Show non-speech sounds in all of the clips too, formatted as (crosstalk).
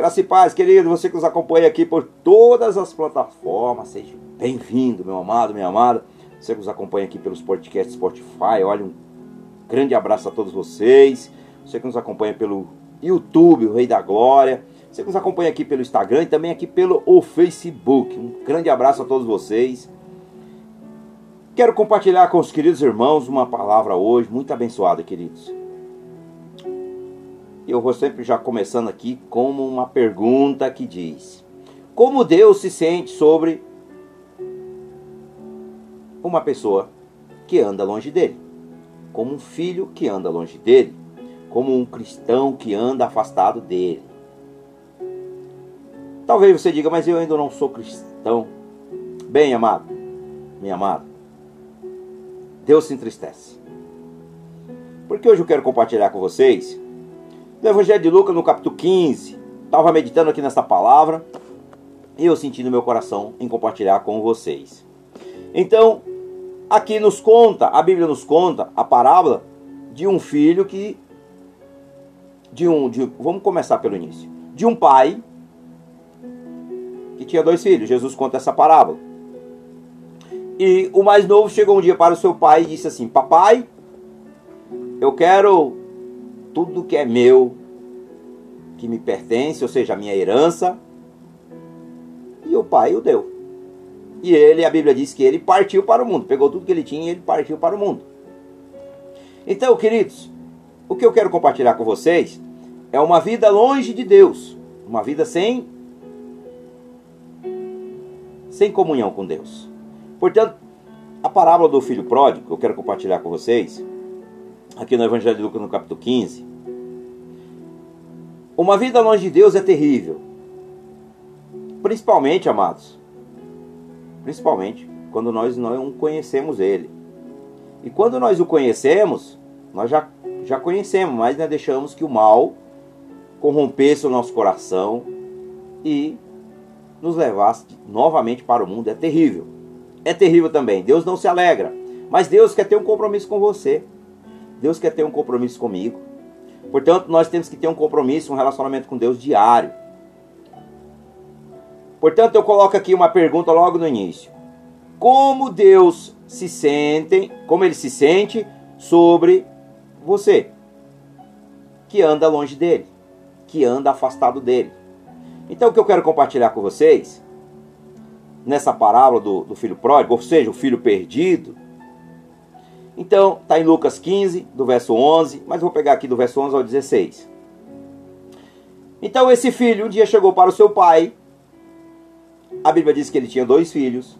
Graça e paz, querido, você que nos acompanha aqui por todas as plataformas, seja bem-vindo, meu amado, minha amada. Você que nos acompanha aqui pelos podcasts Spotify, olha, um grande abraço a todos vocês. Você que nos acompanha pelo YouTube, o Rei da Glória. Você que nos acompanha aqui pelo Instagram e também aqui pelo o Facebook. Um grande abraço a todos vocês. Quero compartilhar com os queridos irmãos uma palavra hoje muito abençoada, queridos. Eu vou sempre já começando aqui como uma pergunta que diz: Como Deus se sente sobre uma pessoa que anda longe dele? Como um filho que anda longe dele? Como um cristão que anda afastado dele? Talvez você diga, mas eu ainda não sou cristão. Bem, amado, minha amada, Deus se entristece. Porque hoje eu quero compartilhar com vocês do Evangelho de Lucas no capítulo 15. Estava meditando aqui nessa palavra e eu senti no meu coração em compartilhar com vocês. Então, aqui nos conta, a Bíblia nos conta a parábola de um filho que de um, de, vamos começar pelo início, de um pai que tinha dois filhos. Jesus conta essa parábola. E o mais novo chegou um dia para o seu pai e disse assim: Papai, eu quero tudo que é meu, que me pertence, ou seja, a minha herança. E o pai o deu. E ele, a Bíblia diz que ele partiu para o mundo, pegou tudo que ele tinha e ele partiu para o mundo. Então, queridos, o que eu quero compartilhar com vocês é uma vida longe de Deus, uma vida sem sem comunhão com Deus. Portanto, a parábola do filho pródigo, que eu quero compartilhar com vocês, aqui no Evangelho de Lucas, no capítulo 15. Uma vida longe de Deus é terrível. Principalmente, amados, principalmente quando nós não conhecemos Ele. E quando nós o conhecemos, nós já, já conhecemos, mas nós deixamos que o mal corrompesse o nosso coração e nos levasse novamente para o mundo. É terrível. É terrível também. Deus não se alegra. Mas Deus quer ter um compromisso com você. Deus quer ter um compromisso comigo. Portanto, nós temos que ter um compromisso, um relacionamento com Deus diário. Portanto, eu coloco aqui uma pergunta logo no início. Como Deus se sente, como ele se sente sobre você que anda longe dele, que anda afastado dele? Então, o que eu quero compartilhar com vocês, nessa parábola do, do filho pródigo, ou seja, o filho perdido. Então, está em Lucas 15, do verso 11, mas vou pegar aqui do verso 11 ao 16. Então, esse filho um dia chegou para o seu pai. A Bíblia diz que ele tinha dois filhos,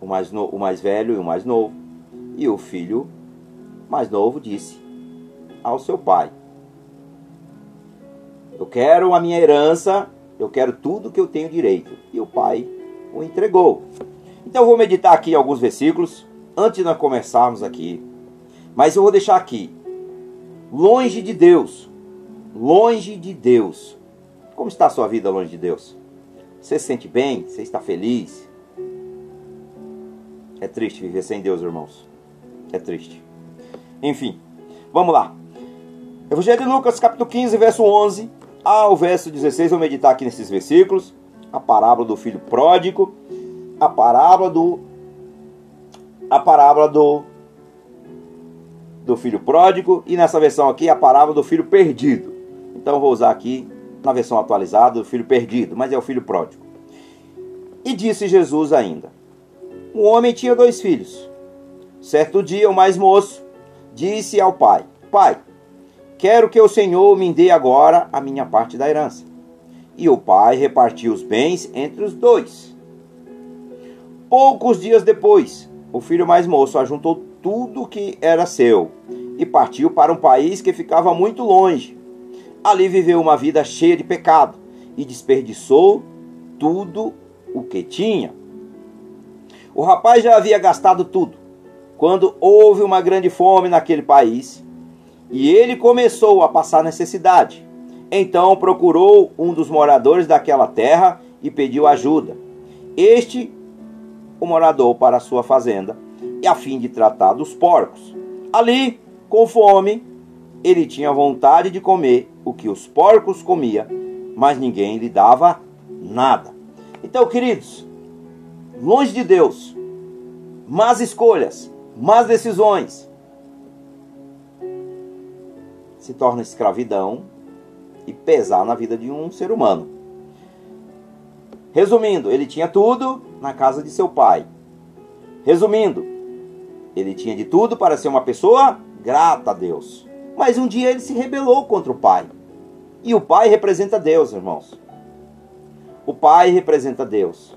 o mais, no, o mais velho e o mais novo. E o filho mais novo disse ao seu pai: Eu quero a minha herança eu quero tudo que eu tenho direito. E o pai o entregou. Então vou meditar aqui alguns versículos antes de nós começarmos aqui. Mas eu vou deixar aqui. Longe de Deus. Longe de Deus. Como está a sua vida longe de Deus? Você se sente bem? Você está feliz? É triste viver sem Deus, irmãos. É triste. Enfim, vamos lá. Evangelho de Lucas, capítulo 15, verso 11 ao verso 16, vou meditar aqui nesses versículos. A parábola do filho pródigo, a parábola do a parábola do do filho pródigo e nessa versão aqui a parábola do filho perdido. Então vou usar aqui na versão atualizada do filho perdido, mas é o filho pródigo. E disse Jesus ainda: Um homem tinha dois filhos. Certo dia o mais moço disse ao pai: Pai, Quero que o Senhor me dê agora a minha parte da herança. E o pai repartiu os bens entre os dois. Poucos dias depois, o filho mais moço ajuntou tudo que era seu e partiu para um país que ficava muito longe. Ali viveu uma vida cheia de pecado e desperdiçou tudo o que tinha. O rapaz já havia gastado tudo quando houve uma grande fome naquele país e ele começou a passar necessidade. Então procurou um dos moradores daquela terra e pediu ajuda. Este o morador para sua fazenda, e a fim de tratar dos porcos. Ali, com fome, ele tinha vontade de comer o que os porcos comiam, mas ninguém lhe dava nada. Então, queridos, longe de Deus, más escolhas, más decisões, se torna escravidão e pesar na vida de um ser humano. Resumindo, ele tinha tudo na casa de seu pai. Resumindo, ele tinha de tudo para ser uma pessoa grata a Deus. Mas um dia ele se rebelou contra o pai. E o pai representa Deus, irmãos. O pai representa Deus.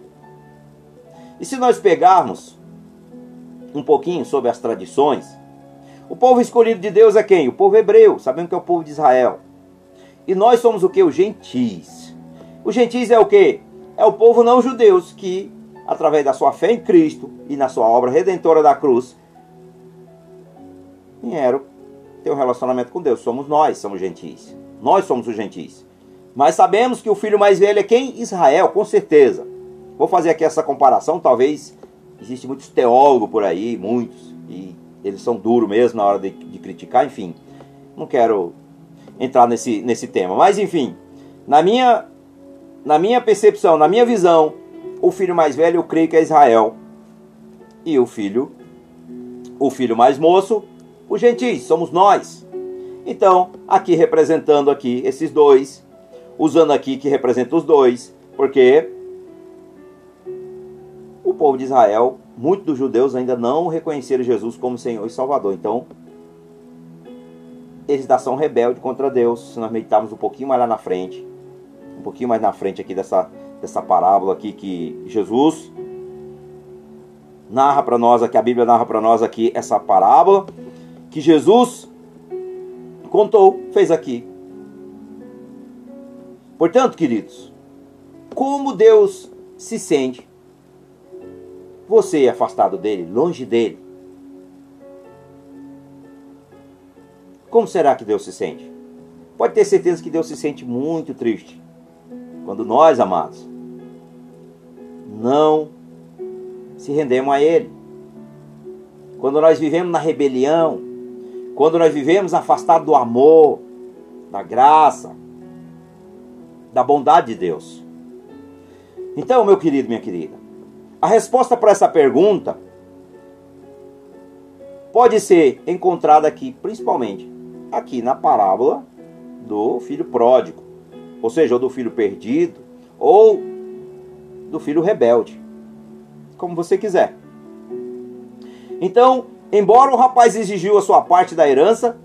E se nós pegarmos um pouquinho sobre as tradições, o povo escolhido de Deus é quem? O povo hebreu, sabemos que é o povo de Israel. E nós somos o que? Os gentis. Os gentis é o que? É o povo não judeus que, através da sua fé em Cristo e na sua obra redentora da cruz, vieram ter um relacionamento com Deus. Somos nós, somos gentis. Nós somos os gentis. Mas sabemos que o filho mais velho é quem? Israel, com certeza. Vou fazer aqui essa comparação, talvez existe muitos teólogos por aí, muitos, e eles são duros mesmo na hora de, de criticar, enfim. Não quero entrar nesse, nesse tema. Mas enfim, na minha, na minha percepção, na minha visão, o filho mais velho eu creio que é Israel. E o filho, o filho mais moço, os gentis, somos nós. Então, aqui representando aqui esses dois, usando aqui que representa os dois, porque o povo de Israel, muitos dos judeus ainda não reconheceram Jesus como Senhor e Salvador. Então, eles da são rebelde contra Deus. Se nós meditarmos um pouquinho mais lá na frente, um pouquinho mais na frente aqui dessa, dessa parábola aqui que Jesus narra para nós aqui, a Bíblia narra para nós aqui essa parábola que Jesus contou, fez aqui. Portanto, queridos, como Deus se sente você é afastado dele, longe dele, Como será que Deus se sente? Pode ter certeza que Deus se sente muito triste quando nós, amados, não se rendemos a Ele. Quando nós vivemos na rebelião, quando nós vivemos afastados do amor, da graça, da bondade de Deus. Então, meu querido, minha querida, a resposta para essa pergunta pode ser encontrada aqui, principalmente aqui na parábola do filho pródigo, ou seja, ou do filho perdido, ou do filho rebelde, como você quiser. Então, embora o rapaz exigiu a sua parte da herança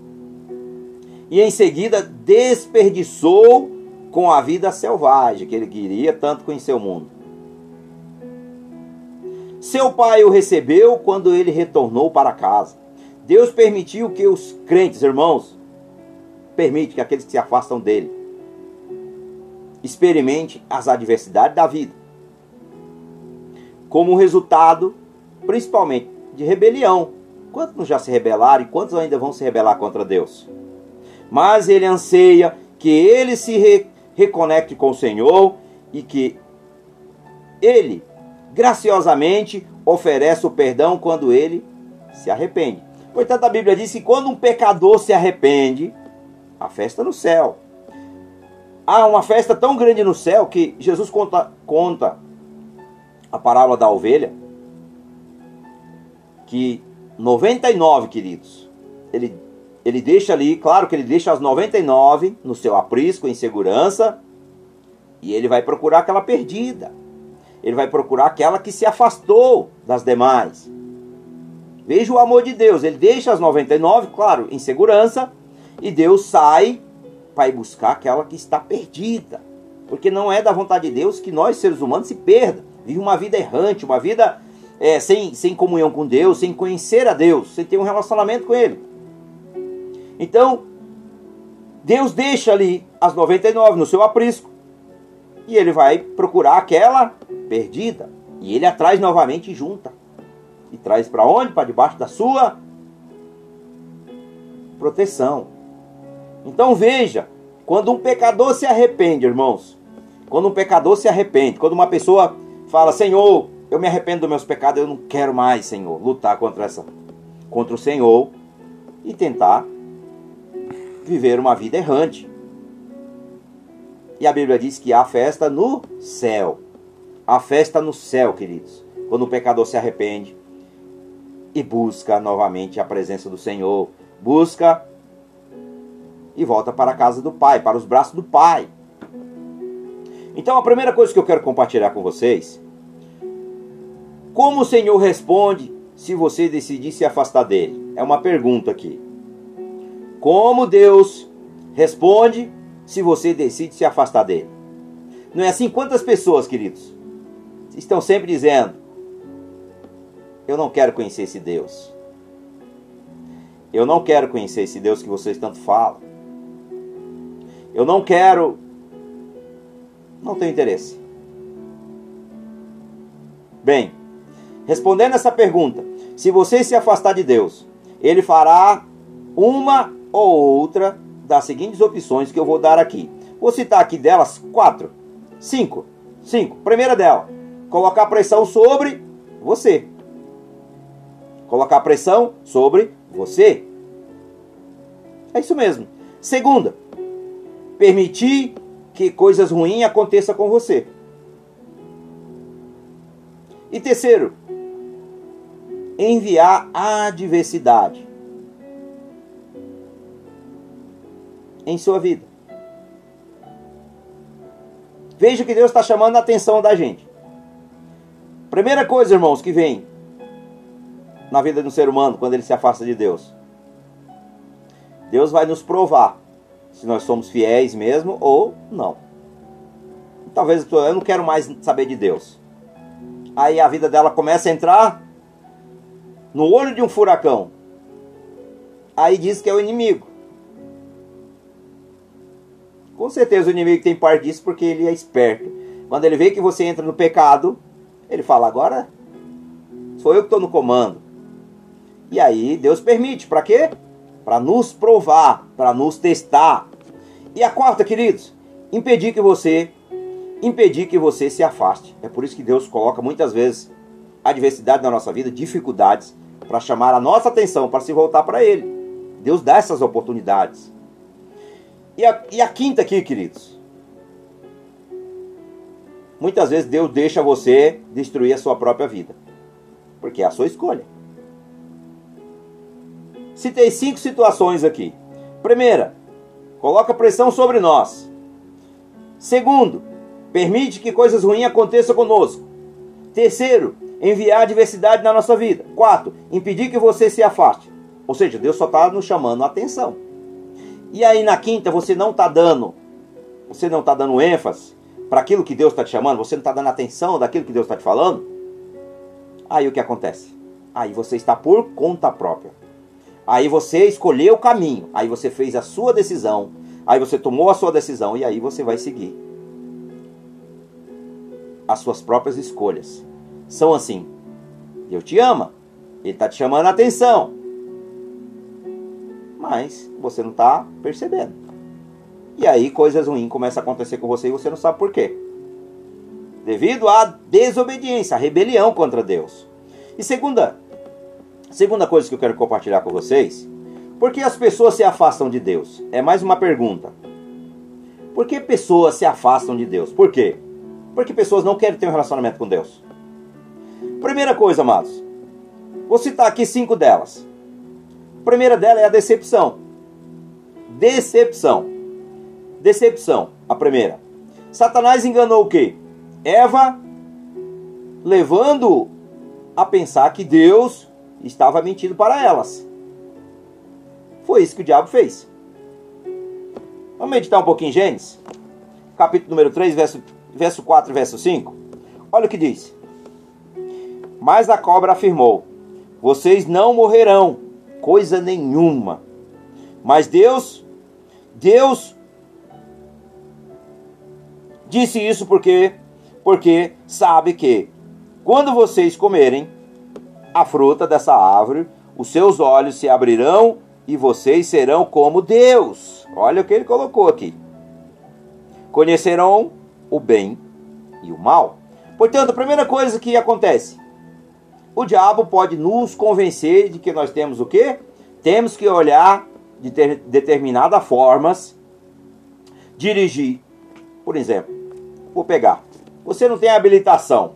e em seguida desperdiçou com a vida selvagem que ele queria tanto conhecer o mundo. Seu pai o recebeu quando ele retornou para casa. Deus permitiu que os crentes, irmãos, permite que aqueles que se afastam dele experimente as adversidades da vida. Como resultado, principalmente, de rebelião. Quantos já se rebelaram e quantos ainda vão se rebelar contra Deus? Mas ele anseia que ele se re reconecte com o Senhor e que ele graciosamente oferece o perdão quando ele se arrepende. Portanto, a Bíblia diz que quando um pecador se arrepende, a festa no céu. Há uma festa tão grande no céu que Jesus conta, conta a parábola da ovelha, que 99, queridos, ele, ele deixa ali, claro que ele deixa as 99 no seu aprisco, em segurança, e ele vai procurar aquela perdida. Ele vai procurar aquela que se afastou das demais. Veja o amor de Deus. Ele deixa as 99, claro, em segurança, e Deus sai para ir buscar aquela que está perdida. Porque não é da vontade de Deus que nós, seres humanos, se perda. Vive uma vida errante, uma vida é, sem, sem comunhão com Deus, sem conhecer a Deus, sem ter um relacionamento com Ele. Então, Deus deixa ali as 99 no seu aprisco e ele vai procurar aquela perdida. E ele atrás novamente e junta. E traz para onde? Para debaixo da sua proteção. Então veja, quando um pecador se arrepende, irmãos, quando um pecador se arrepende, quando uma pessoa fala, Senhor, eu me arrependo dos meus pecados, eu não quero mais, Senhor, lutar contra essa, contra o Senhor e tentar viver uma vida errante. E a Bíblia diz que há festa no céu. Há festa no céu, queridos. Quando o pecador se arrepende e busca novamente a presença do Senhor. Busca e volta para a casa do Pai, para os braços do Pai. Então a primeira coisa que eu quero compartilhar com vocês, como o Senhor responde se você decidir se afastar dele? É uma pergunta aqui. Como Deus responde se você decide se afastar dele? Não é assim? Quantas pessoas, queridos, estão sempre dizendo: Eu não quero conhecer esse Deus. Eu não quero conhecer esse Deus que vocês tanto falam. Eu não quero. Não tenho interesse. Bem, respondendo essa pergunta, se você se afastar de Deus, Ele fará uma ou outra das seguintes opções que eu vou dar aqui. Vou citar aqui delas quatro, cinco, cinco. Primeira dela, colocar pressão sobre você. Colocar pressão sobre você. É isso mesmo. Segunda, permitir que coisas ruins aconteçam com você. E terceiro, enviar adversidade em sua vida. Veja que Deus está chamando a atenção da gente. Primeira coisa, irmãos, que vem na vida do ser humano quando ele se afasta de Deus. Deus vai nos provar se nós somos fiéis mesmo ou não. Talvez eu não quero mais saber de Deus. Aí a vida dela começa a entrar no olho de um furacão. Aí diz que é o inimigo. Com certeza o inimigo tem parte disso porque ele é esperto. Quando ele vê que você entra no pecado, ele fala: agora sou eu que estou no comando. E aí Deus permite. Para quê? para nos provar, para nos testar. E a quarta, queridos, impedir que você impedir que você se afaste. É por isso que Deus coloca muitas vezes adversidade na nossa vida, dificuldades, para chamar a nossa atenção, para se voltar para Ele. Deus dá essas oportunidades. E a, e a quinta aqui, queridos. Muitas vezes Deus deixa você destruir a sua própria vida. Porque é a sua escolha. Citei cinco situações aqui. Primeira, coloca pressão sobre nós. Segundo, permite que coisas ruins aconteçam conosco. Terceiro, enviar adversidade na nossa vida. Quarto, impedir que você se afaste. Ou seja, Deus só está nos chamando a atenção. E aí na quinta você não está dando, você não está dando ênfase para aquilo que Deus está te chamando, você não está dando atenção daquilo que Deus está te falando. Aí o que acontece? Aí você está por conta própria. Aí você escolheu o caminho, aí você fez a sua decisão, aí você tomou a sua decisão e aí você vai seguir as suas próprias escolhas. São assim: Deus te ama, Ele está te chamando a atenção, mas você não está percebendo. E aí coisas ruins começam a acontecer com você e você não sabe por quê. Devido à desobediência, à rebelião contra Deus. E segunda, Segunda coisa que eu quero compartilhar com vocês: por que as pessoas se afastam de Deus? É mais uma pergunta. Por que pessoas se afastam de Deus? Por quê? Porque pessoas não querem ter um relacionamento com Deus. Primeira coisa, amados. Vou citar aqui cinco delas. A primeira dela é a decepção. Decepção. Decepção, a primeira. Satanás enganou o quê? Eva, levando a pensar que Deus estava mentindo para elas. Foi isso que o diabo fez. Vamos meditar um pouquinho em Gênesis, capítulo número 3, verso, verso 4 e verso 5. Olha o que diz. Mas a cobra afirmou: Vocês não morrerão, coisa nenhuma. Mas Deus, Deus disse isso porque porque sabe que quando vocês comerem a fruta dessa árvore, os seus olhos se abrirão e vocês serão como Deus. Olha o que ele colocou aqui. Conhecerão o bem e o mal. Portanto, a primeira coisa que acontece, o diabo pode nos convencer de que nós temos o quê? Temos que olhar de ter, determinadas formas, dirigir Por exemplo, vou pegar. Você não tem habilitação.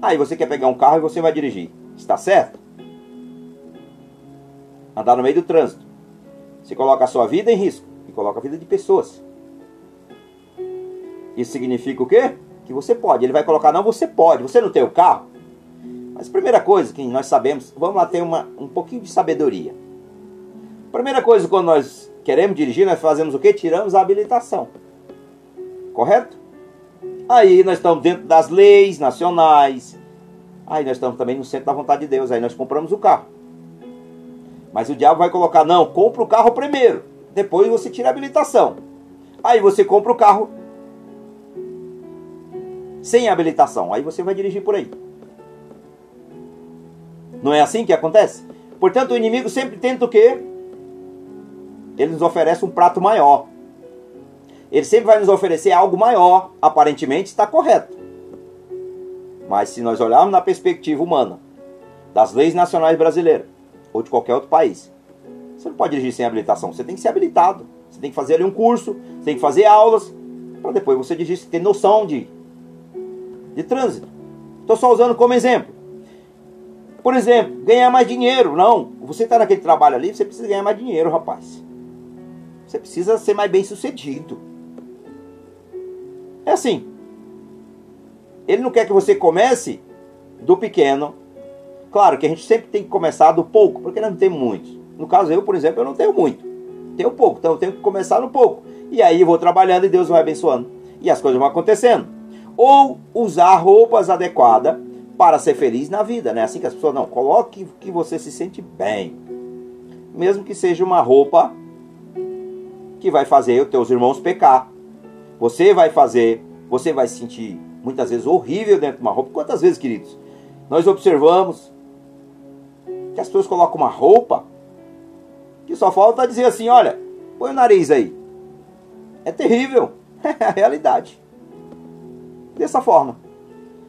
Aí você quer pegar um carro e você vai dirigir. Está certo? Andar no meio do trânsito. Você coloca a sua vida em risco e coloca a vida de pessoas. Isso significa o quê? Que você pode. Ele vai colocar, não, você pode. Você não tem o carro? Mas primeira coisa que nós sabemos, vamos lá ter uma, um pouquinho de sabedoria. Primeira coisa, quando nós queremos dirigir, nós fazemos o quê? Tiramos a habilitação. Correto? Aí nós estamos dentro das leis nacionais. Aí nós estamos também no centro da vontade de Deus. Aí nós compramos o carro. Mas o diabo vai colocar, não, compra o carro primeiro. Depois você tira a habilitação. Aí você compra o carro sem habilitação. Aí você vai dirigir por aí. Não é assim que acontece? Portanto, o inimigo sempre tenta o quê? Ele nos oferece um prato maior. Ele sempre vai nos oferecer algo maior. Aparentemente está correto. Mas se nós olharmos na perspectiva humana, das leis nacionais brasileiras, ou de qualquer outro país, você não pode dirigir sem habilitação. Você tem que ser habilitado. Você tem que fazer ali um curso, você tem que fazer aulas, para depois você dirigir, você ter noção de, de trânsito. Estou só usando como exemplo. Por exemplo, ganhar mais dinheiro. Não, você está naquele trabalho ali, você precisa ganhar mais dinheiro, rapaz. Você precisa ser mais bem sucedido. É assim. Ele não quer que você comece do pequeno. Claro que a gente sempre tem que começar do pouco, porque não tem muito. No caso, eu, por exemplo, eu não tenho muito. Tenho pouco, então eu tenho que começar no pouco. E aí eu vou trabalhando e Deus vai abençoando. E as coisas vão acontecendo. Ou usar roupas adequadas para ser feliz na vida, né? Assim que as pessoas não coloque que você se sente bem. Mesmo que seja uma roupa que vai fazer os teus irmãos pecar. Você vai fazer, você vai se sentir muitas vezes horrível dentro de uma roupa. Quantas vezes, queridos, nós observamos que as pessoas colocam uma roupa que só falta dizer assim, olha, põe o nariz aí. É terrível. (laughs) É a realidade. Dessa forma.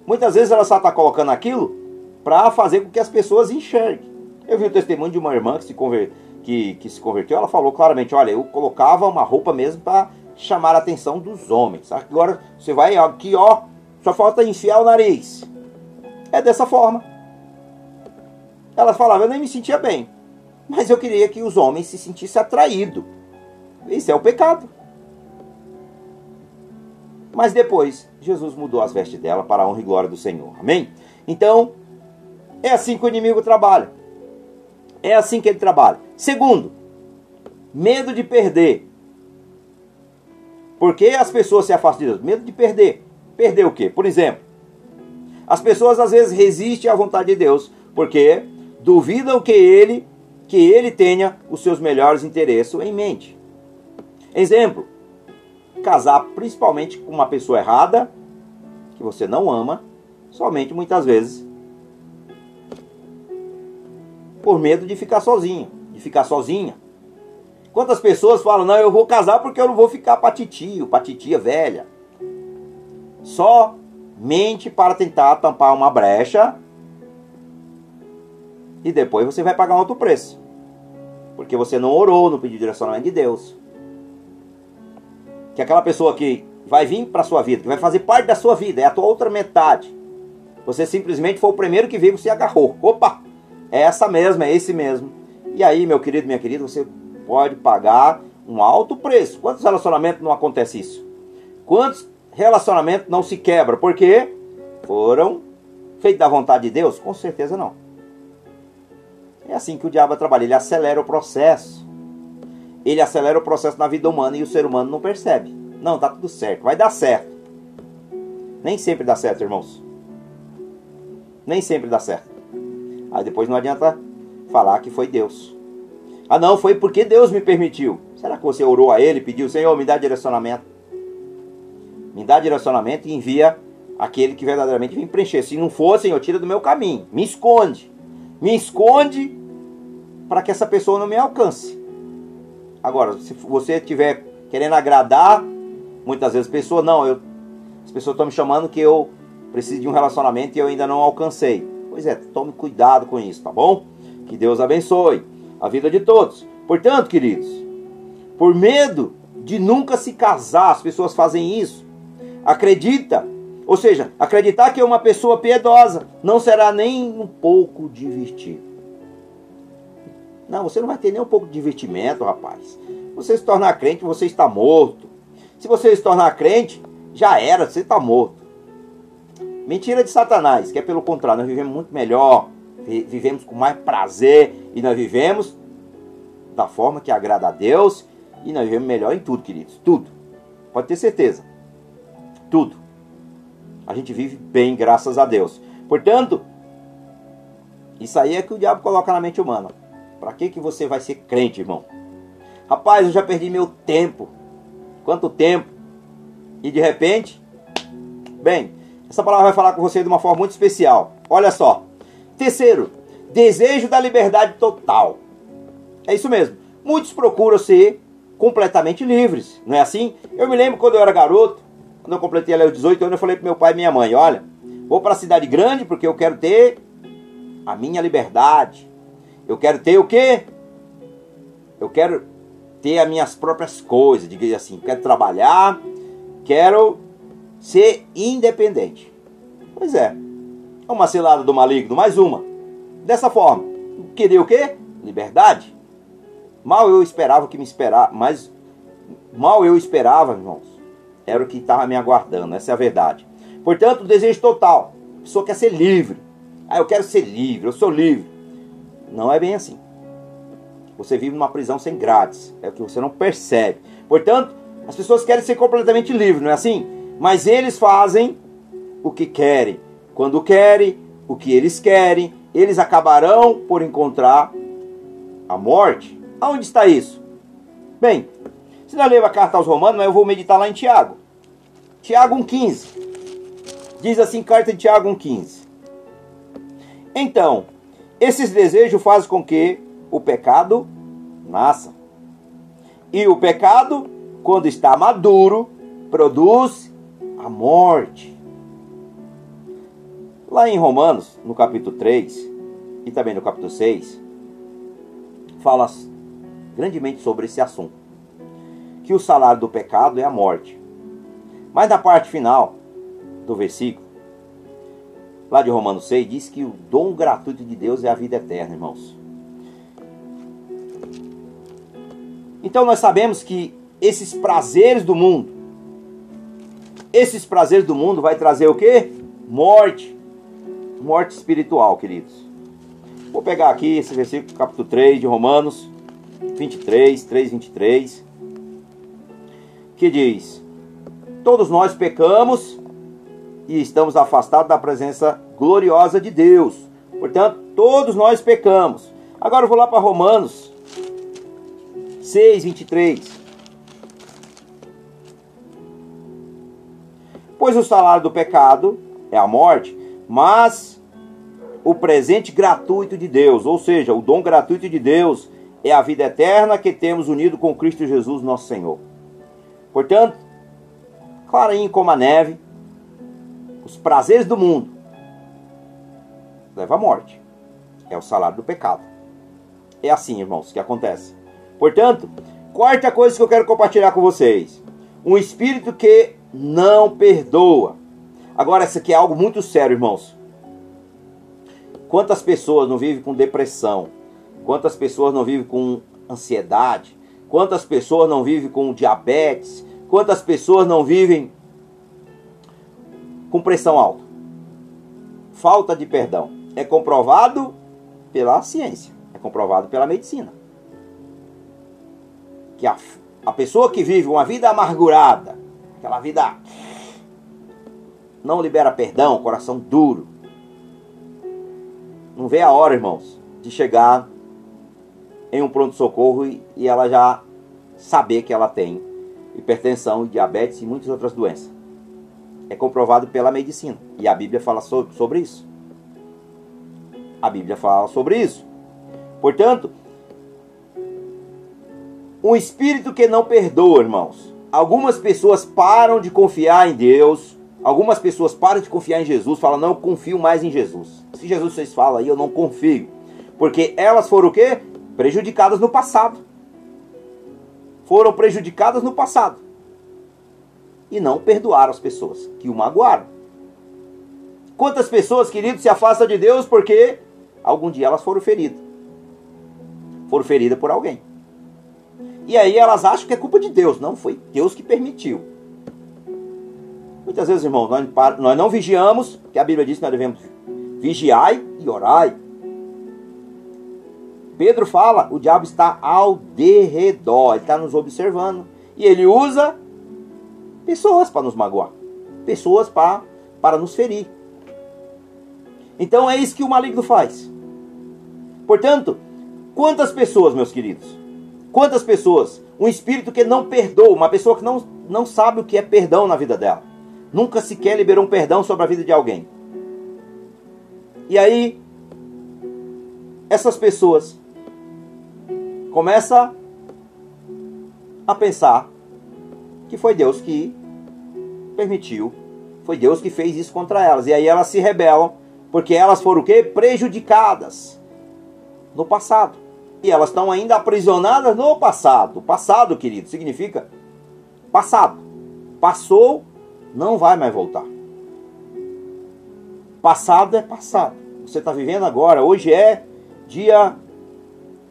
Muitas vezes ela só está colocando aquilo para fazer com que as pessoas enxerguem. Eu vi o testemunho de uma irmã que se, conver... que, que se converteu, ela falou claramente, olha, eu colocava uma roupa mesmo para chamar a atenção dos homens. Agora você vai aqui, ó, só falta enfiar o nariz. É dessa forma. Ela falava, eu nem me sentia bem. Mas eu queria que os homens se sentissem atraídos. Isso é o pecado. Mas depois, Jesus mudou as vestes dela para a honra e glória do Senhor. Amém? Então, é assim que o inimigo trabalha. É assim que ele trabalha. Segundo, medo de perder. Por que as pessoas se afastam de Deus? Medo de perder. Perder o quê? Por exemplo, as pessoas às vezes resistem à vontade de Deus porque duvidam que ele que ele tenha os seus melhores interesses em mente. Exemplo, casar principalmente com uma pessoa errada, que você não ama, somente muitas vezes por medo de ficar sozinho, de ficar sozinha. Quantas pessoas falam, não, eu vou casar porque eu não vou ficar para titio, para titia velha. Só mente para tentar tampar uma brecha e depois você vai pagar um alto preço. Porque você não orou no pedido de direcionamento de Deus que aquela pessoa que vai vir para sua vida, que vai fazer parte da sua vida, é a tua outra metade. Você simplesmente foi o primeiro que veio, você agarrou. Opa, é essa mesma, é esse mesmo. E aí, meu querido, minha querida, você pode pagar um alto preço. Quantos relacionamentos não acontece isso? Quantos relacionamentos não se quebram? Porque foram feitos da vontade de Deus? Com certeza não. É assim que o diabo trabalha, ele acelera o processo ele acelera o processo na vida humana e o ser humano não percebe. Não, tá tudo certo, vai dar certo. Nem sempre dá certo, irmãos. Nem sempre dá certo. Aí depois não adianta falar que foi Deus. Ah, não, foi porque Deus me permitiu. Será que você orou a Ele, pediu, Senhor, me dá direcionamento? Me dá direcionamento e envia aquele que verdadeiramente vem preencher. Se não for, Senhor, tira do meu caminho. Me esconde. Me esconde para que essa pessoa não me alcance. Agora, se você estiver querendo agradar, muitas vezes pessoas, não, eu, as pessoas estão me chamando que eu preciso de um relacionamento e eu ainda não alcancei. Pois é, tome cuidado com isso, tá bom? Que Deus abençoe a vida de todos. Portanto, queridos, por medo de nunca se casar. As pessoas fazem isso. Acredita, ou seja, acreditar que uma pessoa piedosa não será nem um pouco divertido. Não, você não vai ter nem um pouco de divertimento, rapaz. Você se tornar crente, você está morto. Se você se tornar crente, já era, você está morto. Mentira de Satanás, que é pelo contrário, nós vivemos muito melhor, vivemos com mais prazer e nós vivemos da forma que agrada a Deus e nós vivemos melhor em tudo, queridos. Tudo. Pode ter certeza. Tudo. A gente vive bem, graças a Deus. Portanto, isso aí é que o diabo coloca na mente humana. Para que, que você vai ser crente, irmão? Rapaz, eu já perdi meu tempo. Quanto tempo? E de repente, bem, essa palavra vai falar com você de uma forma muito especial. Olha só. Terceiro, desejo da liberdade total. É isso mesmo. Muitos procuram ser completamente livres, não é assim? Eu me lembro quando eu era garoto, quando eu completei ali os 18 anos, eu falei para meu pai e minha mãe: olha, vou para a cidade grande porque eu quero ter a minha liberdade. Eu quero ter o quê? Eu quero ter as minhas próprias coisas, diga assim, quero trabalhar, quero ser independente. Pois é, é uma cilada do maligno, mais uma. Dessa forma, queria o quê? Liberdade. Mal eu esperava que me esperar, mas mal eu esperava, irmãos, era o que estava me aguardando, essa é a verdade. Portanto, desejo total. A pessoa quer ser livre. Ah, eu quero ser livre, eu sou livre. Não é bem assim. Você vive numa prisão sem grades. É o que você não percebe. Portanto, as pessoas querem ser completamente livres, não é assim? Mas eles fazem o que querem. Quando querem, o que eles querem, eles acabarão por encontrar a morte. Aonde está isso? Bem, se nós ler a carta aos Romanos, eu vou meditar lá em Tiago. Tiago 1,15. Diz assim, carta de Tiago 1,15. Então, esses desejos fazem com que o pecado nasça. E o pecado, quando está maduro, produz a morte. Lá em Romanos, no capítulo 3 e também no capítulo 6, fala grandemente sobre esse assunto. Que o salário do pecado é a morte. Mas na parte final do versículo, lá de Romanos 6, diz que o dom gratuito de Deus é a vida eterna, irmãos. Então nós sabemos que esses prazeres do mundo, esses prazeres do mundo vai trazer o que? Morte. Morte espiritual, queridos. Vou pegar aqui esse versículo, capítulo 3 de Romanos 23, 3, 23, que diz: Todos nós pecamos e estamos afastados da presença gloriosa de Deus. Portanto, todos nós pecamos. Agora eu vou lá para Romanos 6, 23. Pois o salário do pecado é a morte, mas o presente gratuito de Deus, ou seja, o dom gratuito de Deus, é a vida eterna que temos unido com Cristo Jesus, nosso Senhor. Portanto, clarinho como a neve, os prazeres do mundo leva à morte. É o salário do pecado. É assim, irmãos, que acontece. Portanto, quarta coisa que eu quero compartilhar com vocês: um espírito que não perdoa. Agora, isso aqui é algo muito sério, irmãos. Quantas pessoas não vivem com depressão? Quantas pessoas não vivem com ansiedade? Quantas pessoas não vivem com diabetes? Quantas pessoas não vivem com pressão alta? Falta de perdão. É comprovado pela ciência, é comprovado pela medicina que a, a pessoa que vive uma vida amargurada, aquela vida não libera perdão, coração duro, não vê a hora, irmãos, de chegar em um pronto-socorro e, e ela já saber que ela tem hipertensão, diabetes e muitas outras doenças. É comprovado pela medicina. E a Bíblia fala sobre, isso. A Bíblia fala sobre isso. Portanto, um espírito que não perdoa, irmãos. Algumas pessoas param de confiar em Deus. Algumas pessoas param de confiar em Jesus. Falam, não, eu confio mais em Jesus. Se Jesus vocês falam aí, eu não confio. Porque elas foram o quê? Prejudicadas no passado. foram prejudicadas no passado e não perdoaram as pessoas que o magoaram. Quantas pessoas, queridos, se afastam de Deus porque algum dia elas foram feridas? Foram feridas por alguém. E aí elas acham que é culpa de Deus. Não, foi Deus que permitiu. Muitas vezes, irmãos, nós, não vigiamos, que a Bíblia diz que nós devemos vigiar e orai. Pedro fala, o diabo está ao derredor, ele está nos observando. E ele usa pessoas para nos magoar, pessoas para, nos ferir. Então é isso que o maligno faz. Portanto, quantas pessoas, meus queridos, quantas pessoas, um espírito que não perdoa, uma pessoa que não, não sabe o que é perdão na vida dela, nunca sequer liberou um perdão sobre a vida de alguém. E aí, essas pessoas começam a pensar que foi Deus que permitiu, foi Deus que fez isso contra elas. E aí elas se rebelam, porque elas foram o quê? Prejudicadas no passado. E elas estão ainda aprisionadas no passado. Passado, querido, significa passado. Passou, não vai mais voltar. Passado é passado. Você está vivendo agora. Hoje é dia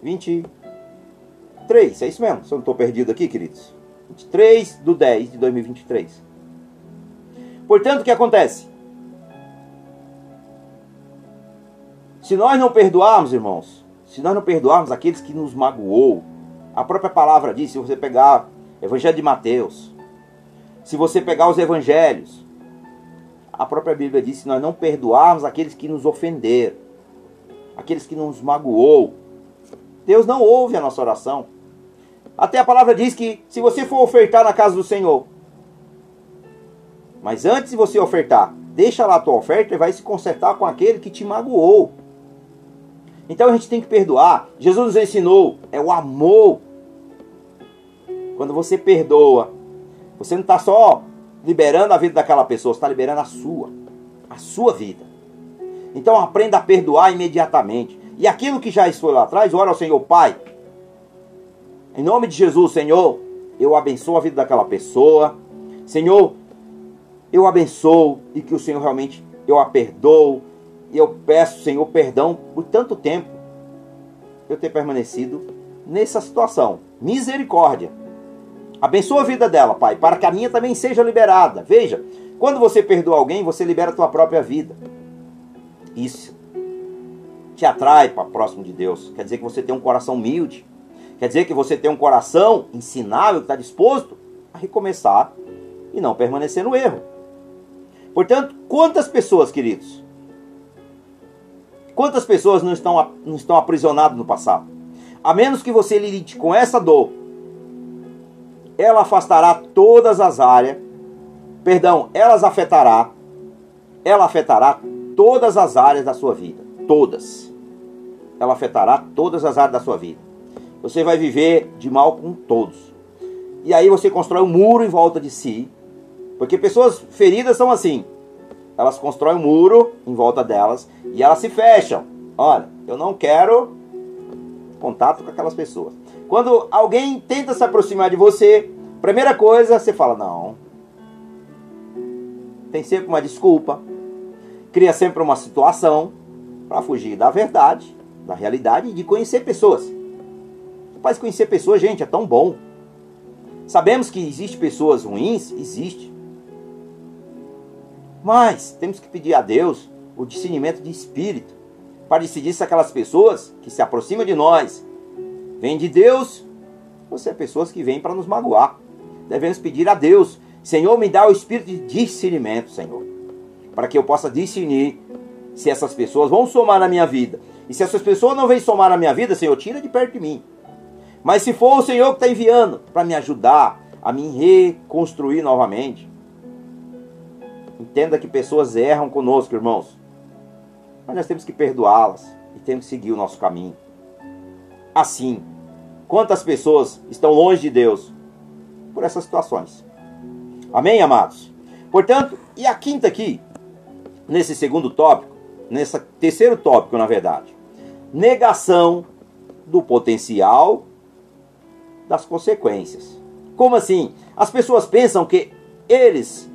23. É isso mesmo. Se eu não estou perdido aqui, queridos. 23 do 10 de 2023. Portanto, o que acontece? Se nós não perdoarmos, irmãos, se nós não perdoarmos aqueles que nos magoou, a própria palavra diz, se você pegar Evangelho de Mateus, se você pegar os evangelhos, a própria Bíblia diz: se nós não perdoarmos aqueles que nos ofenderam, aqueles que nos magoou, Deus não ouve a nossa oração. Até a palavra diz que se você for ofertar na casa do Senhor, mas antes de você ofertar, deixa lá a tua oferta e vai se consertar com aquele que te magoou. Então a gente tem que perdoar. Jesus nos ensinou, é o amor. Quando você perdoa, você não está só liberando a vida daquela pessoa, você está liberando a sua, a sua vida. Então aprenda a perdoar imediatamente. E aquilo que já foi lá atrás, ora ao Senhor Pai. Em nome de Jesus, Senhor, eu abençoo a vida daquela pessoa. Senhor, eu abençoo e que o Senhor realmente eu a perdoo. E eu peço, Senhor, perdão por tanto tempo eu ter permanecido nessa situação. Misericórdia. Abençoa a vida dela, Pai, para que a minha também seja liberada. Veja, quando você perdoa alguém, você libera a tua própria vida. Isso te atrai para próximo de Deus. Quer dizer que você tem um coração humilde. Quer dizer que você tem um coração ensinável, que está disposto a recomeçar e não permanecer no erro. Portanto, quantas pessoas, queridos, quantas pessoas não estão, não estão aprisionadas no passado? A menos que você lide com essa dor, ela afastará todas as áreas, perdão, elas afetará, ela afetará todas as áreas da sua vida, todas. Ela afetará todas as áreas da sua vida. Você vai viver de mal com todos. E aí você constrói um muro em volta de si, porque pessoas feridas são assim. Elas constroem um muro em volta delas e elas se fecham. Olha, eu não quero contato com aquelas pessoas. Quando alguém tenta se aproximar de você, primeira coisa, você fala: não. Tem sempre uma desculpa. Cria sempre uma situação para fugir da verdade, da realidade e de conhecer pessoas. Rapaz, conhecer pessoas, gente, é tão bom. Sabemos que existe pessoas ruins, existe. Mas temos que pedir a Deus o discernimento de espírito para decidir se aquelas pessoas que se aproximam de nós vêm de Deus ou se é pessoas que vêm para nos magoar. Devemos pedir a Deus, Senhor, me dá o espírito de discernimento, Senhor, para que eu possa discernir se essas pessoas vão somar na minha vida. E se essas pessoas não vêm somar na minha vida, Senhor, tira de perto de mim. Mas se for o Senhor que está enviando para me ajudar a me reconstruir novamente, Entenda que pessoas erram conosco, irmãos. Mas nós temos que perdoá-las e temos que seguir o nosso caminho. Assim, quantas pessoas estão longe de Deus por essas situações? Amém, amados? Portanto, e a quinta aqui, nesse segundo tópico, nesse terceiro tópico, na verdade, negação do potencial das consequências. Como assim? As pessoas pensam que eles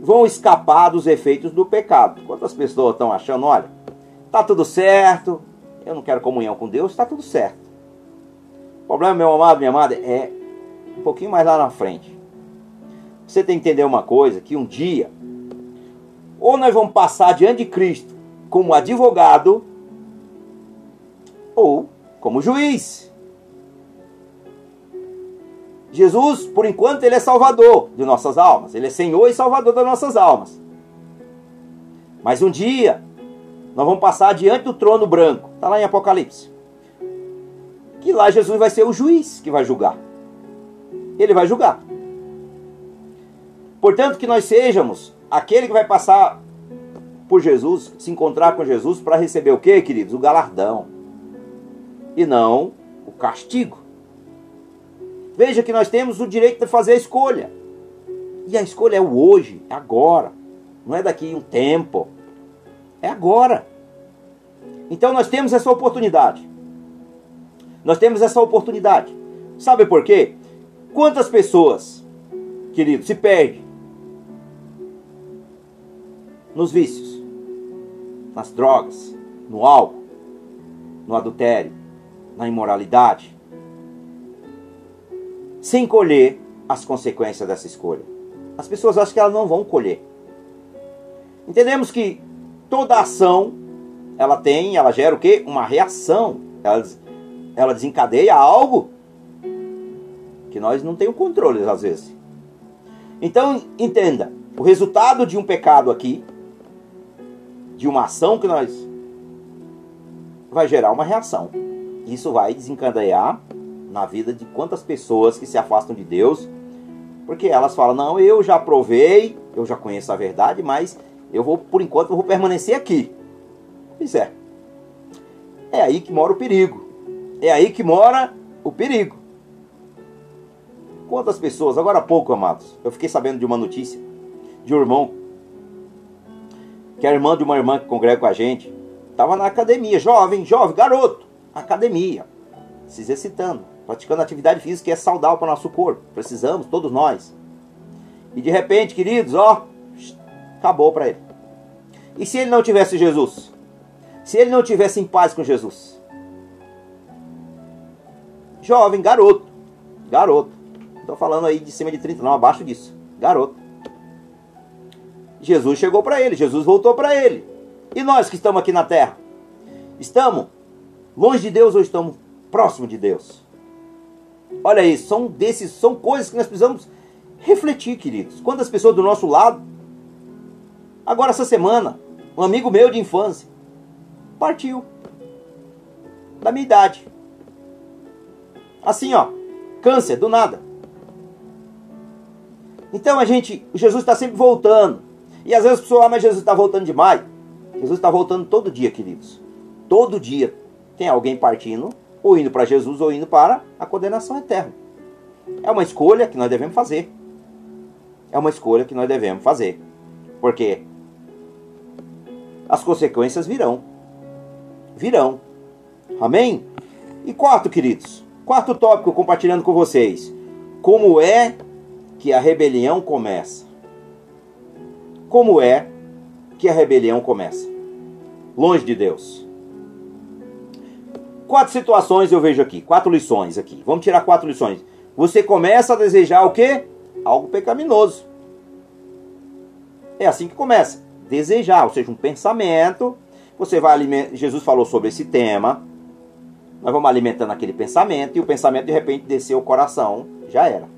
vão escapar dos efeitos do pecado. Quantas pessoas estão achando, olha, tá tudo certo, eu não quero comunhão com Deus, está tudo certo. O problema, meu amado, minha amada, é um pouquinho mais lá na frente. Você tem que entender uma coisa, que um dia, ou nós vamos passar diante de Cristo como advogado, ou como juiz. Jesus, por enquanto, ele é salvador de nossas almas. Ele é Senhor e Salvador das nossas almas. Mas um dia, nós vamos passar diante do trono branco. Está lá em Apocalipse. Que lá Jesus vai ser o juiz que vai julgar. Ele vai julgar. Portanto, que nós sejamos aquele que vai passar por Jesus, se encontrar com Jesus para receber o que, queridos? O galardão. E não o castigo. Veja que nós temos o direito de fazer a escolha. E a escolha é o hoje, é agora. Não é daqui um tempo. É agora. Então nós temos essa oportunidade. Nós temos essa oportunidade. Sabe por quê? Quantas pessoas, querido, se perdem nos vícios, nas drogas, no álcool, no adultério, na imoralidade, sem colher as consequências dessa escolha. As pessoas acham que elas não vão colher. Entendemos que toda ação ela tem, ela gera o quê? Uma reação. Ela, ela desencadeia algo que nós não temos controle às vezes. Então, entenda, o resultado de um pecado aqui, de uma ação que nós vai gerar uma reação. Isso vai desencadear na vida de quantas pessoas que se afastam de Deus, porque elas falam: "Não, eu já provei, eu já conheço a verdade, mas eu vou por enquanto eu vou permanecer aqui". Pois é. É aí que mora o perigo. É aí que mora o perigo. Quantas pessoas, agora há pouco, amados, eu fiquei sabendo de uma notícia de um irmão, que é irmã de uma irmã que congrega com a gente, estava na academia, jovem, jovem, garoto, academia, se exercitando praticando atividade física que é saudável para o nosso corpo. Precisamos, todos nós. E de repente, queridos, ó, acabou para ele. E se ele não tivesse Jesus? Se ele não tivesse em paz com Jesus? Jovem, garoto, garoto. Estou falando aí de cima de 30, não, abaixo disso. Garoto. Jesus chegou para ele, Jesus voltou para ele. E nós que estamos aqui na terra? Estamos longe de Deus ou estamos próximo de Deus? Olha aí, são desses, são coisas que nós precisamos refletir, queridos. Quantas pessoas do nosso lado, agora essa semana, um amigo meu de infância partiu da minha idade. Assim, ó, câncer do nada. Então a gente, Jesus está sempre voltando. E às vezes a pessoa, ah, mas Jesus está voltando demais. Jesus está voltando todo dia, queridos. Todo dia tem alguém partindo ou indo para Jesus ou indo para a condenação eterna. É uma escolha que nós devemos fazer. É uma escolha que nós devemos fazer. Porque as consequências virão. Virão. Amém? E quarto, queridos, quarto tópico compartilhando com vocês. Como é que a rebelião começa? Como é que a rebelião começa? Longe de Deus quatro situações eu vejo aqui, quatro lições aqui. Vamos tirar quatro lições. Você começa a desejar o quê? Algo pecaminoso. É assim que começa. Desejar, ou seja, um pensamento. Você vai alimentar. Jesus falou sobre esse tema. Nós vamos alimentando aquele pensamento e o pensamento de repente desceu o coração. Já era.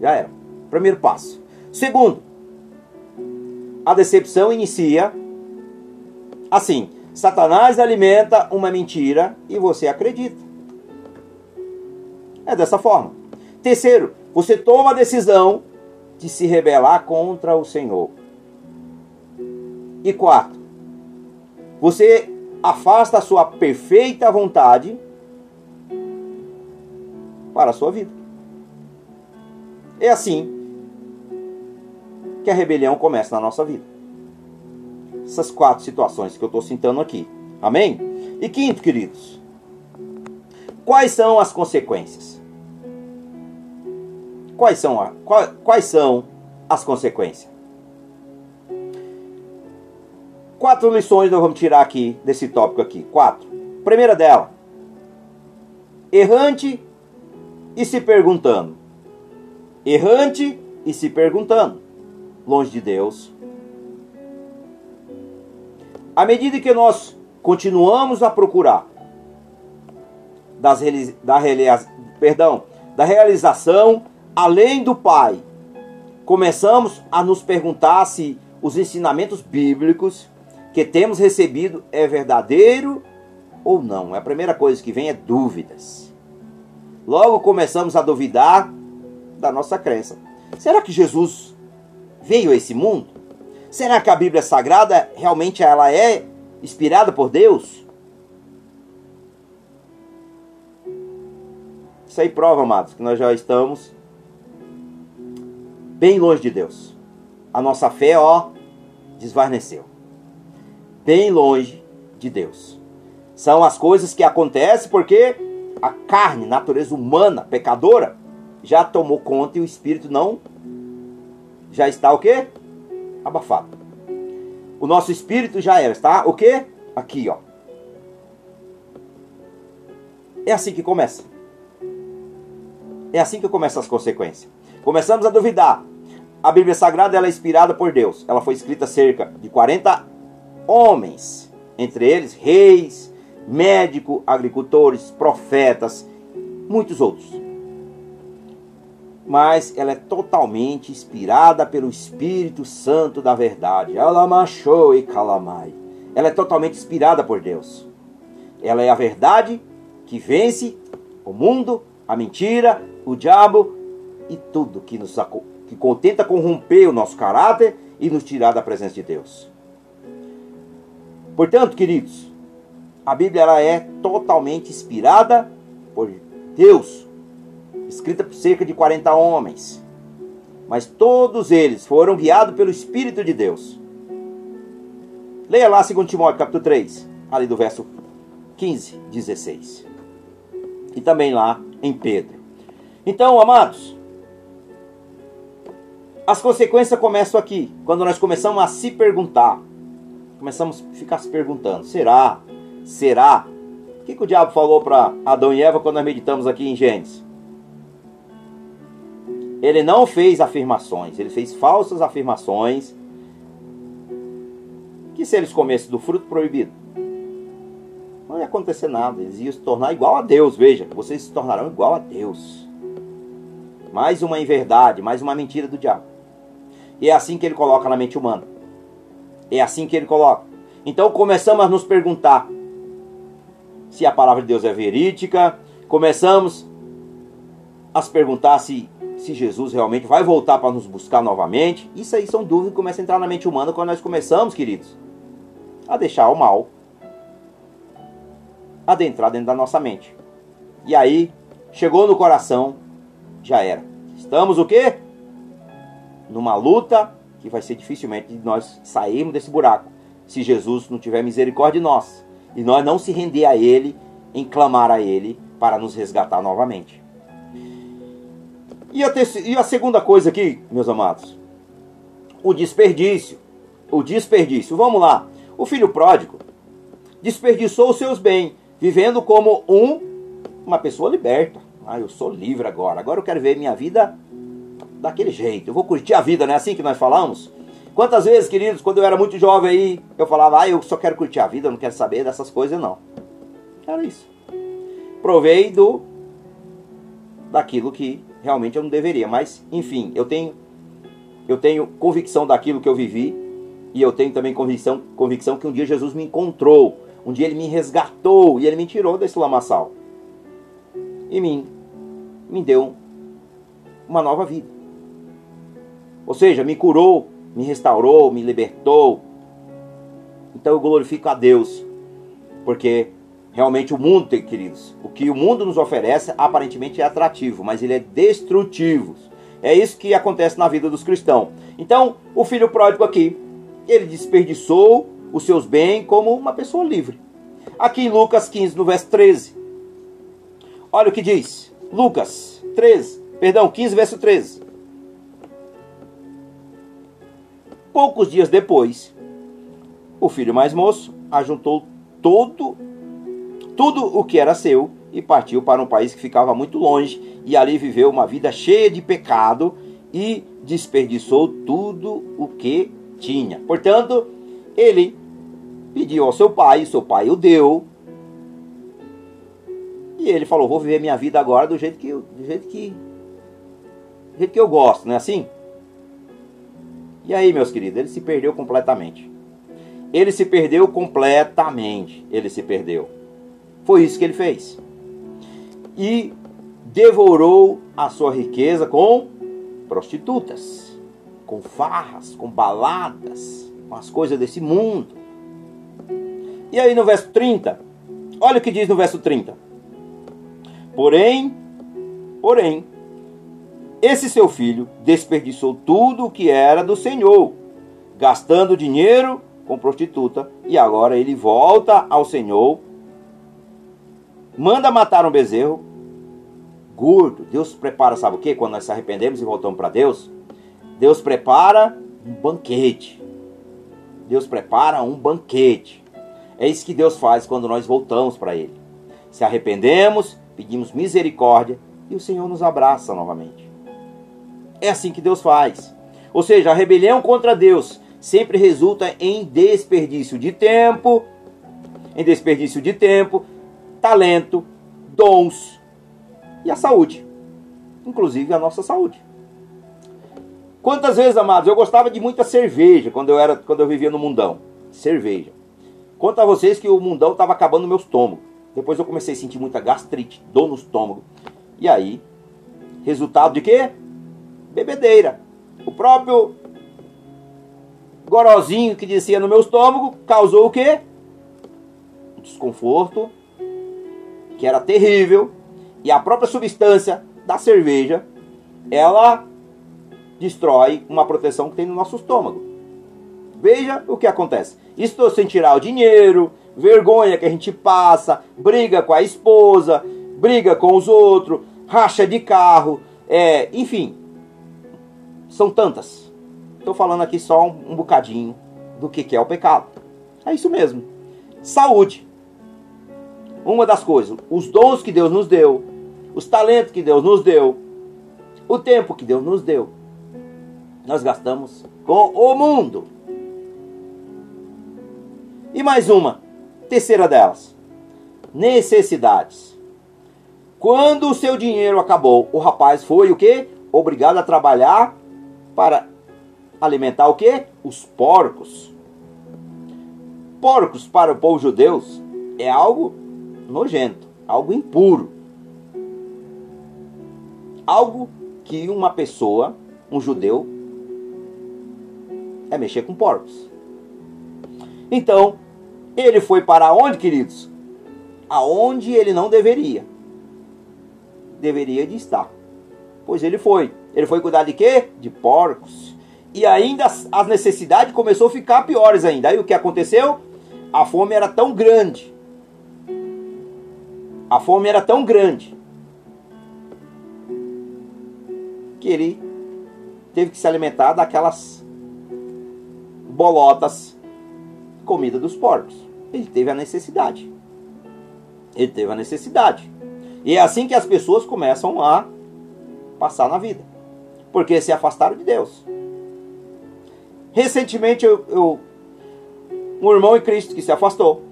Já era. Primeiro passo. Segundo, a decepção inicia assim. Satanás alimenta uma mentira e você acredita. É dessa forma. Terceiro, você toma a decisão de se rebelar contra o Senhor. E quarto, você afasta a sua perfeita vontade para a sua vida. É assim que a rebelião começa na nossa vida essas quatro situações que eu estou citando aqui. Amém? E quinto, queridos, quais são as consequências? Quais são, a, quais, quais são as consequências? Quatro lições nós vamos tirar aqui desse tópico aqui. Quatro. Primeira dela. Errante e se perguntando. Errante e se perguntando. Longe de Deus. À medida que nós continuamos a procurar das, da, perdão, da realização além do Pai, começamos a nos perguntar se os ensinamentos bíblicos que temos recebido é verdadeiro ou não. A primeira coisa que vem é dúvidas. Logo começamos a duvidar da nossa crença. Será que Jesus veio a esse mundo? Será que a Bíblia Sagrada realmente ela é inspirada por Deus? Isso aí prova, amados, que nós já estamos bem longe de Deus. A nossa fé, ó, desvaneceu bem longe de Deus. São as coisas que acontecem porque a carne, natureza humana, pecadora, já tomou conta e o espírito não já está o quê? Abafado. O nosso espírito já era, está o quê? Aqui, ó. É assim que começa. É assim que começam as consequências. Começamos a duvidar. A Bíblia Sagrada ela é inspirada por Deus. Ela foi escrita cerca de 40 homens, entre eles reis, médicos, agricultores, profetas, muitos outros. Mas ela é totalmente inspirada pelo Espírito Santo da verdade. Alamachou e calamai. Ela é totalmente inspirada por Deus. Ela é a verdade que vence o mundo, a mentira, o diabo e tudo que nos que tenta corromper o nosso caráter e nos tirar da presença de Deus. Portanto, queridos, a Bíblia ela é totalmente inspirada por Deus, escrita por cerca de 40 homens. Mas todos eles foram guiados pelo Espírito de Deus. Leia lá 2 Timóteo capítulo 3, ali do verso 15, 16. E também lá em Pedro. Então, amados, as consequências começam aqui, quando nós começamos a se perguntar: começamos a ficar se perguntando: será? Será? O que, que o diabo falou para Adão e Eva quando nós meditamos aqui em Gênesis? Ele não fez afirmações, ele fez falsas afirmações. Que se eles comessem do fruto proibido, não ia acontecer nada, eles iam se tornar igual a Deus. Veja, vocês se tornarão igual a Deus. Mais uma inverdade, mais uma mentira do diabo. E é assim que ele coloca na mente humana. É assim que ele coloca. Então começamos a nos perguntar se a palavra de Deus é verídica, começamos a se perguntar se, se Jesus realmente vai voltar para nos buscar novamente. Isso aí são dúvidas que começam a entrar na mente humana quando nós começamos, queridos, a deixar o mal adentrar dentro da nossa mente. E aí, chegou no coração, já era. Estamos o quê? Numa luta que vai ser dificilmente nós sairmos desse buraco se Jesus não tiver misericórdia de nós e nós não se render a Ele, em clamar a Ele para nos resgatar novamente. E a, e a segunda coisa aqui, meus amados, o desperdício. O desperdício. Vamos lá. O filho pródigo desperdiçou os seus bens, vivendo como um uma pessoa liberta. Ah, eu sou livre agora. Agora eu quero ver minha vida daquele jeito. Eu vou curtir a vida, não é assim que nós falamos? Quantas vezes, queridos, quando eu era muito jovem aí, eu falava, ah, eu só quero curtir a vida, eu não quero saber dessas coisas, não. Era isso. Provei do daquilo que realmente eu não deveria. Mas, enfim, eu tenho eu tenho convicção daquilo que eu vivi e eu tenho também convicção, convicção que um dia Jesus me encontrou, um dia ele me resgatou e ele me tirou desse lamaçal. E me, me deu uma nova vida. Ou seja, me curou, me restaurou, me libertou. Então eu glorifico a Deus, porque realmente o mundo, queridos, o que o mundo nos oferece aparentemente é atrativo, mas ele é destrutivo. É isso que acontece na vida dos cristãos. Então, o filho pródigo aqui, ele desperdiçou os seus bens como uma pessoa livre. Aqui em Lucas 15, no verso 13. Olha o que diz. Lucas 13, perdão, 15, verso 13. Poucos dias depois, o filho mais moço ajuntou todo tudo o que era seu e partiu para um país que ficava muito longe e ali viveu uma vida cheia de pecado e desperdiçou tudo o que tinha. Portanto, ele pediu ao seu pai, seu pai o deu. E ele falou: "Vou viver minha vida agora do jeito que do jeito que do jeito que eu gosto, não é assim?" E aí, meus queridos, ele se perdeu completamente. Ele se perdeu completamente. Ele se perdeu. Foi isso que ele fez. E devorou a sua riqueza com prostitutas, com farras, com baladas, com as coisas desse mundo. E aí no verso 30, olha o que diz no verso 30. Porém, porém, esse seu filho desperdiçou tudo o que era do Senhor, gastando dinheiro com prostituta, e agora ele volta ao Senhor, manda matar um bezerro gordo. Deus prepara, sabe o que? Quando nós se arrependemos e voltamos para Deus, Deus prepara um banquete. Deus prepara um banquete. É isso que Deus faz quando nós voltamos para Ele. Se arrependemos, pedimos misericórdia e o Senhor nos abraça novamente. É assim que Deus faz. Ou seja, a rebelião contra Deus sempre resulta em desperdício de tempo, em desperdício de tempo, talento, dons e a saúde, inclusive a nossa saúde. Quantas vezes, amados, eu gostava de muita cerveja quando eu era, quando eu vivia no mundão. Cerveja. Conto a vocês que o mundão estava acabando no meu estômago. Depois eu comecei a sentir muita gastrite, dor no estômago. E aí, resultado de quê? Bebedeira. O próprio gorozinho que descia no meu estômago causou o quê? Desconforto que era terrível. E a própria substância da cerveja, ela destrói uma proteção que tem no nosso estômago. Veja o que acontece. Isso sem tirar o dinheiro, vergonha que a gente passa, briga com a esposa, briga com os outros, racha de carro, é, enfim, são tantas. Estou falando aqui só um, um bocadinho do que, que é o pecado. É isso mesmo. Saúde. Uma das coisas, os dons que Deus nos deu, os talentos que Deus nos deu, o tempo que Deus nos deu, nós gastamos com o mundo. E mais uma, terceira delas, necessidades. Quando o seu dinheiro acabou, o rapaz foi o que? Obrigado a trabalhar para alimentar o que? Os porcos. Porcos para o povo judeu é algo nojento, algo impuro. Algo que uma pessoa, um judeu, é mexer com porcos. Então, ele foi para onde, queridos? Aonde ele não deveria. Deveria de estar. Pois ele foi. Ele foi cuidar de quê? De porcos. E ainda as necessidades começou a ficar piores ainda. Aí o que aconteceu? A fome era tão grande. A fome era tão grande que ele teve que se alimentar daquelas bolotas comida dos porcos. Ele teve a necessidade. Ele teve a necessidade. E é assim que as pessoas começam a passar na vida. Porque se afastaram de Deus. Recentemente, eu, eu um irmão em Cristo que se afastou.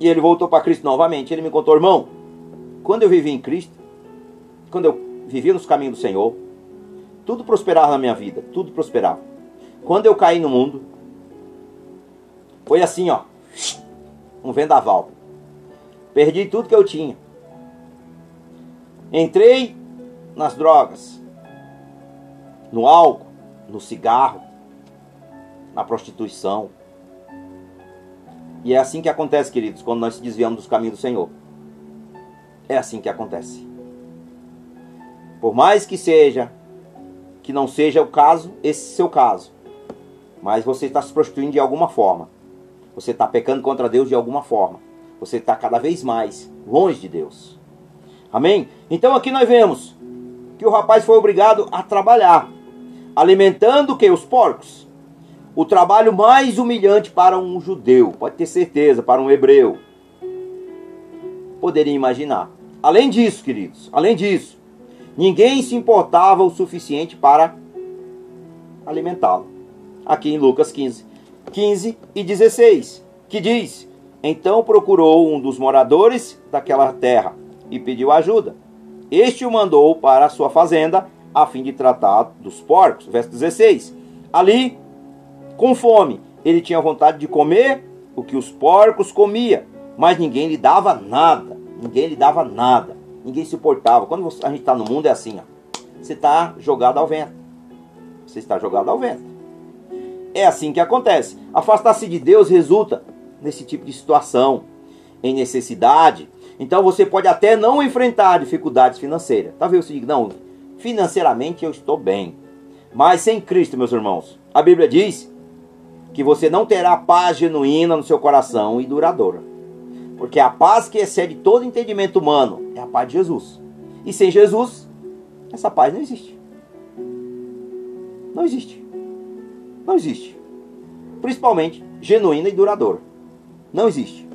E ele voltou para Cristo novamente. Ele me contou, irmão, quando eu vivi em Cristo, quando eu vivia nos caminhos do Senhor, tudo prosperava na minha vida, tudo prosperava. Quando eu caí no mundo, foi assim, ó, um vendaval. Perdi tudo que eu tinha. Entrei nas drogas, no álcool, no cigarro, na prostituição. E é assim que acontece, queridos, quando nós desviamos dos caminhos do Senhor. É assim que acontece. Por mais que seja, que não seja o caso, esse seu caso, mas você está se prostituindo de alguma forma. Você está pecando contra Deus de alguma forma. Você está cada vez mais longe de Deus. Amém? Então aqui nós vemos que o rapaz foi obrigado a trabalhar, alimentando que os porcos. O trabalho mais humilhante para um judeu, pode ter certeza, para um hebreu. Poderia imaginar. Além disso, queridos, além disso, ninguém se importava o suficiente para alimentá-lo. Aqui em Lucas 15, 15 e 16, que diz: Então procurou um dos moradores daquela terra e pediu ajuda. Este o mandou para a sua fazenda a fim de tratar dos porcos. Verso 16. Ali, com fome, ele tinha vontade de comer o que os porcos comia, mas ninguém lhe dava nada. Ninguém lhe dava nada. Ninguém se importava. Quando a gente está no mundo é assim, ó. Você está jogado ao vento. Você está jogado ao vento. É assim que acontece. Afastar-se de Deus resulta nesse tipo de situação, em necessidade, então você pode até não enfrentar dificuldades financeiras. Talvez você diga, não, financeiramente eu estou bem. Mas sem Cristo, meus irmãos, a Bíblia diz que você não terá paz genuína no seu coração e duradoura. Porque a paz que excede todo entendimento humano é a paz de Jesus. E sem Jesus, essa paz não existe. Não existe. Não existe. Principalmente genuína e duradoura. Não existe.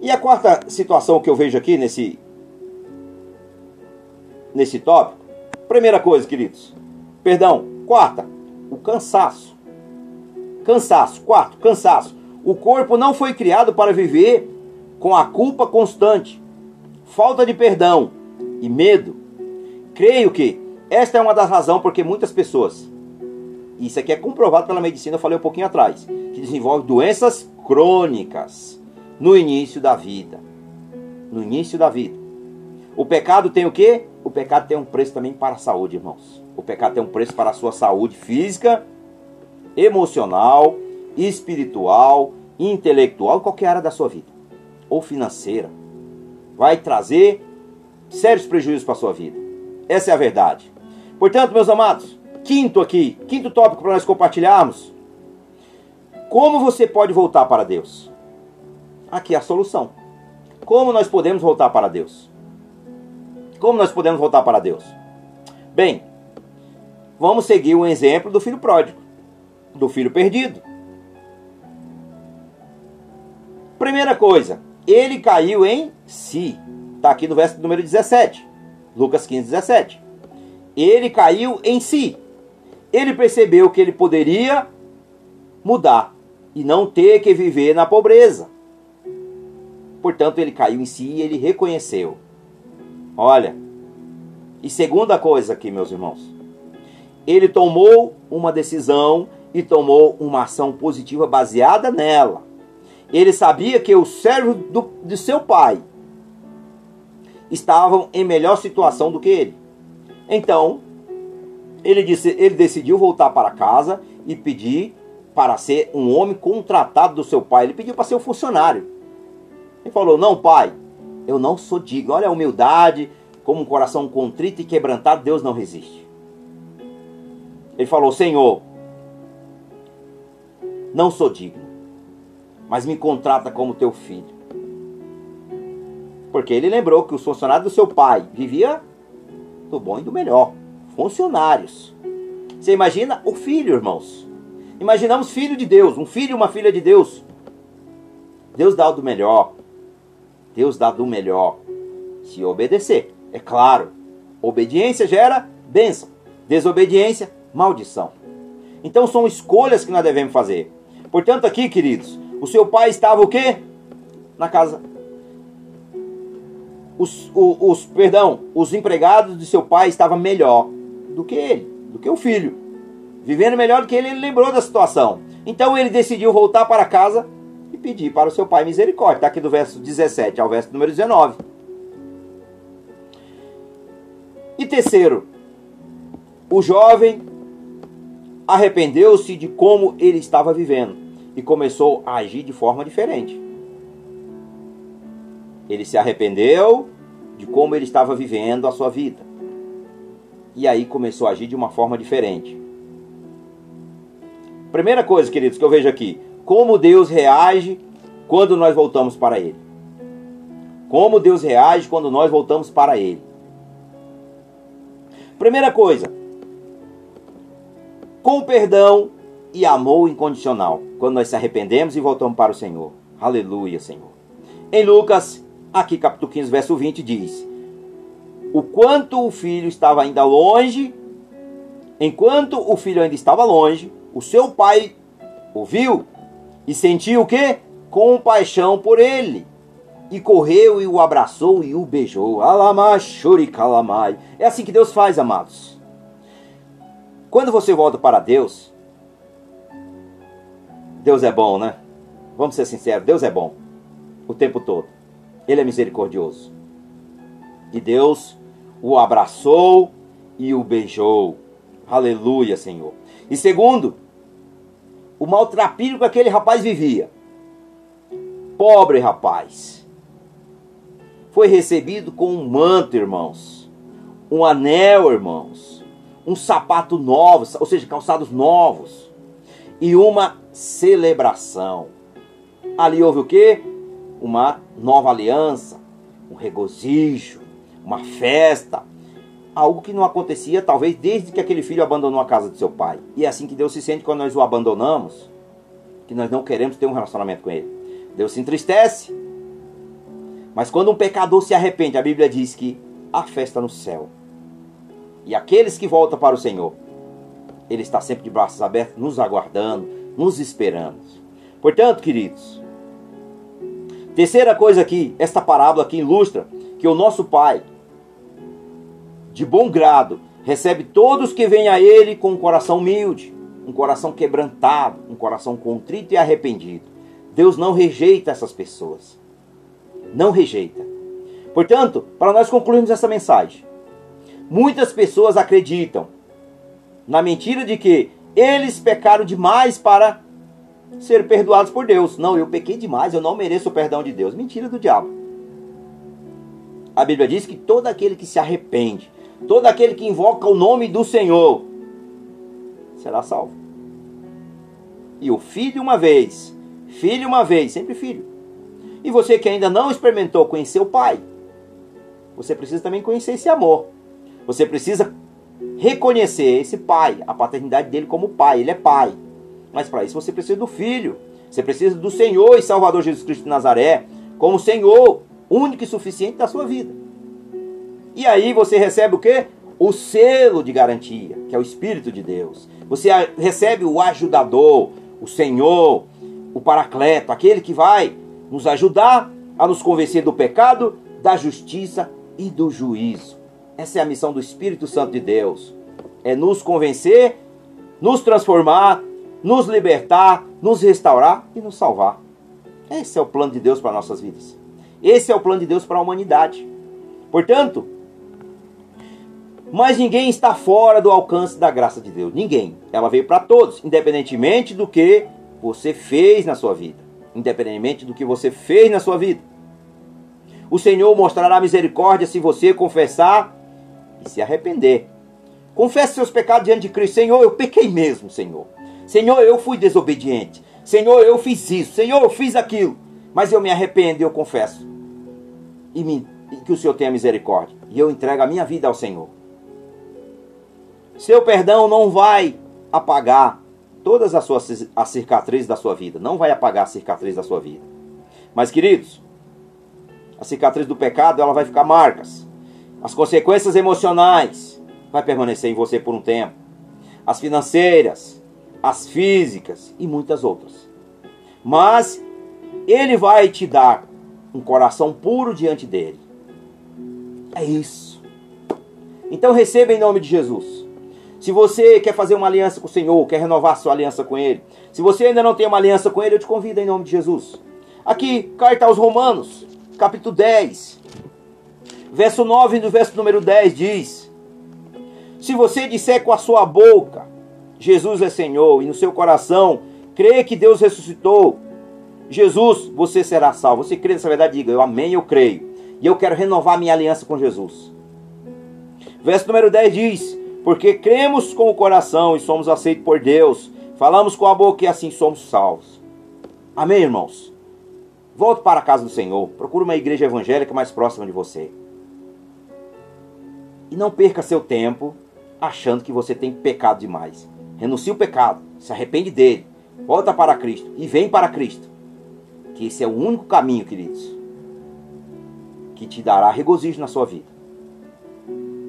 E a quarta situação que eu vejo aqui nesse nesse tópico, primeira coisa, queridos, perdão, quarta, o cansaço. Cansaço, quarto, cansaço. O corpo não foi criado para viver com a culpa constante, falta de perdão e medo. Creio que esta é uma das razões porque muitas pessoas, isso aqui é comprovado pela medicina, eu falei um pouquinho atrás, que desenvolvem doenças crônicas no início da vida. No início da vida. O pecado tem o quê? O pecado tem um preço também para a saúde, irmãos. O pecado tem um preço para a sua saúde física, emocional, espiritual, intelectual, qualquer área da sua vida, ou financeira. Vai trazer sérios prejuízos para a sua vida. Essa é a verdade. Portanto, meus amados, quinto aqui, quinto tópico para nós compartilharmos. Como você pode voltar para Deus? aqui a solução. Como nós podemos voltar para Deus? Como nós podemos voltar para Deus? Bem, vamos seguir o exemplo do filho pródigo, do filho perdido. Primeira coisa, ele caiu em si. Está aqui no verso número 17. Lucas 15, 17. Ele caiu em si. Ele percebeu que ele poderia mudar e não ter que viver na pobreza. Portanto, ele caiu em si e ele reconheceu. Olha, e segunda coisa aqui, meus irmãos, ele tomou uma decisão e tomou uma ação positiva baseada nela. Ele sabia que os servos do, de seu pai estavam em melhor situação do que ele. Então, ele, disse, ele decidiu voltar para casa e pedir para ser um homem contratado do seu pai. Ele pediu para ser um funcionário. Ele falou: Não, pai, eu não sou digno. Olha a humildade, como um coração contrito e quebrantado, Deus não resiste. Ele falou: Senhor, não sou digno, mas me contrata como teu filho. Porque ele lembrou que os funcionários do seu pai vivia do bom e do melhor. Funcionários. Você imagina o filho, irmãos. Imaginamos filho de Deus, um filho e uma filha de Deus. Deus dá o do melhor. Deus dá do melhor. Se obedecer, é claro. Obediência gera bênção. Desobediência, maldição. Então são escolhas que nós devemos fazer. Portanto, aqui, queridos, o seu pai estava o quê? Na casa. Os, os, os, perdão, os empregados de seu pai estavam melhor do que ele, do que o filho. Vivendo melhor do que ele, ele lembrou da situação. Então ele decidiu voltar para casa pedir para o seu pai misericórdia. Está aqui do verso 17 ao verso número 19. E terceiro, o jovem arrependeu-se de como ele estava vivendo e começou a agir de forma diferente. Ele se arrependeu de como ele estava vivendo a sua vida. E aí começou a agir de uma forma diferente. Primeira coisa, queridos, que eu vejo aqui: como Deus reage quando nós voltamos para Ele. Como Deus reage quando nós voltamos para Ele. Primeira coisa, com perdão e amor incondicional, quando nós se arrependemos e voltamos para o Senhor. Aleluia, Senhor. Em Lucas, aqui capítulo 15, verso 20, diz: O quanto o filho estava ainda longe, enquanto o filho ainda estava longe, o seu pai ouviu e sentiu o que? Compaixão por ele e correu e o abraçou e o beijou. Alamachuri calamai. É assim que Deus faz, amados. Quando você volta para Deus, Deus é bom, né? Vamos ser sinceros, Deus é bom o tempo todo. Ele é misericordioso. E Deus o abraçou e o beijou. Aleluia, Senhor. E segundo, o maltrapilho que aquele rapaz vivia. Pobre rapaz foi recebido com um manto, irmãos, um anel, irmãos, um sapato novo, ou seja, calçados novos, e uma celebração. Ali houve o que? Uma nova aliança, um regozijo, uma festa, algo que não acontecia talvez desde que aquele filho abandonou a casa de seu pai. E é assim que Deus se sente quando nós o abandonamos, que nós não queremos ter um relacionamento com ele. Deus se entristece, mas quando um pecador se arrepende, a Bíblia diz que há festa no céu. E aqueles que voltam para o Senhor, Ele está sempre de braços abertos, nos aguardando, nos esperando. Portanto, queridos, terceira coisa aqui, esta parábola aqui ilustra que o nosso Pai, de bom grado, recebe todos que vêm a Ele com um coração humilde, um coração quebrantado, um coração contrito e arrependido. Deus não rejeita essas pessoas não rejeita. Portanto, para nós concluirmos essa mensagem, muitas pessoas acreditam na mentira de que eles pecaram demais para ser perdoados por Deus. Não, eu pequei demais, eu não mereço o perdão de Deus. Mentira do diabo. A Bíblia diz que todo aquele que se arrepende, todo aquele que invoca o nome do Senhor, será salvo. E o filho uma vez, filho uma vez, sempre filho. E você que ainda não experimentou conhecer o Pai, você precisa também conhecer esse amor. Você precisa reconhecer esse Pai, a paternidade dele como Pai. Ele é Pai. Mas para isso você precisa do Filho. Você precisa do Senhor e Salvador Jesus Cristo de Nazaré como Senhor único e suficiente da sua vida. E aí você recebe o que? O selo de garantia, que é o Espírito de Deus. Você recebe o ajudador, o Senhor, o Paracleto, aquele que vai nos ajudar a nos convencer do pecado, da justiça e do juízo. Essa é a missão do Espírito Santo de Deus. É nos convencer, nos transformar, nos libertar, nos restaurar e nos salvar. Esse é o plano de Deus para nossas vidas. Esse é o plano de Deus para a humanidade. Portanto, mas ninguém está fora do alcance da graça de Deus. Ninguém. Ela veio para todos, independentemente do que você fez na sua vida independentemente do que você fez na sua vida. O Senhor mostrará misericórdia se você confessar e se arrepender. Confesse seus pecados diante de Cristo. Senhor, eu pequei mesmo, Senhor. Senhor, eu fui desobediente. Senhor, eu fiz isso. Senhor, eu fiz aquilo. Mas eu me arrependo eu confesso. E, me, e que o Senhor tenha misericórdia. E eu entrego a minha vida ao Senhor. Seu perdão não vai apagar todas as suas as cicatrizes da sua vida. Não vai apagar a cicatriz da sua vida. Mas, queridos, a cicatriz do pecado ela vai ficar marcas. As consequências emocionais vai permanecer em você por um tempo. As financeiras, as físicas e muitas outras. Mas ele vai te dar um coração puro diante dele. É isso. Então receba em nome de Jesus se você quer fazer uma aliança com o Senhor, quer renovar sua aliança com Ele, se você ainda não tem uma aliança com Ele, eu te convido em nome de Jesus. Aqui, carta aos Romanos, capítulo 10, verso 9 no verso número 10 diz: Se você disser com a sua boca, Jesus é Senhor, e no seu coração crê que Deus ressuscitou, Jesus, você será salvo. Você crê nessa verdade? Diga, eu amém, eu creio. E eu quero renovar minha aliança com Jesus. Verso número 10 diz: porque cremos com o coração e somos aceitos por Deus. Falamos com a boca e assim somos salvos. Amém, irmãos? Volte para a casa do Senhor. Procure uma igreja evangélica mais próxima de você. E não perca seu tempo achando que você tem pecado demais. Renuncie o pecado, se arrepende dele, volta para Cristo e vem para Cristo. Que esse é o único caminho, queridos, que te dará regozijo na sua vida.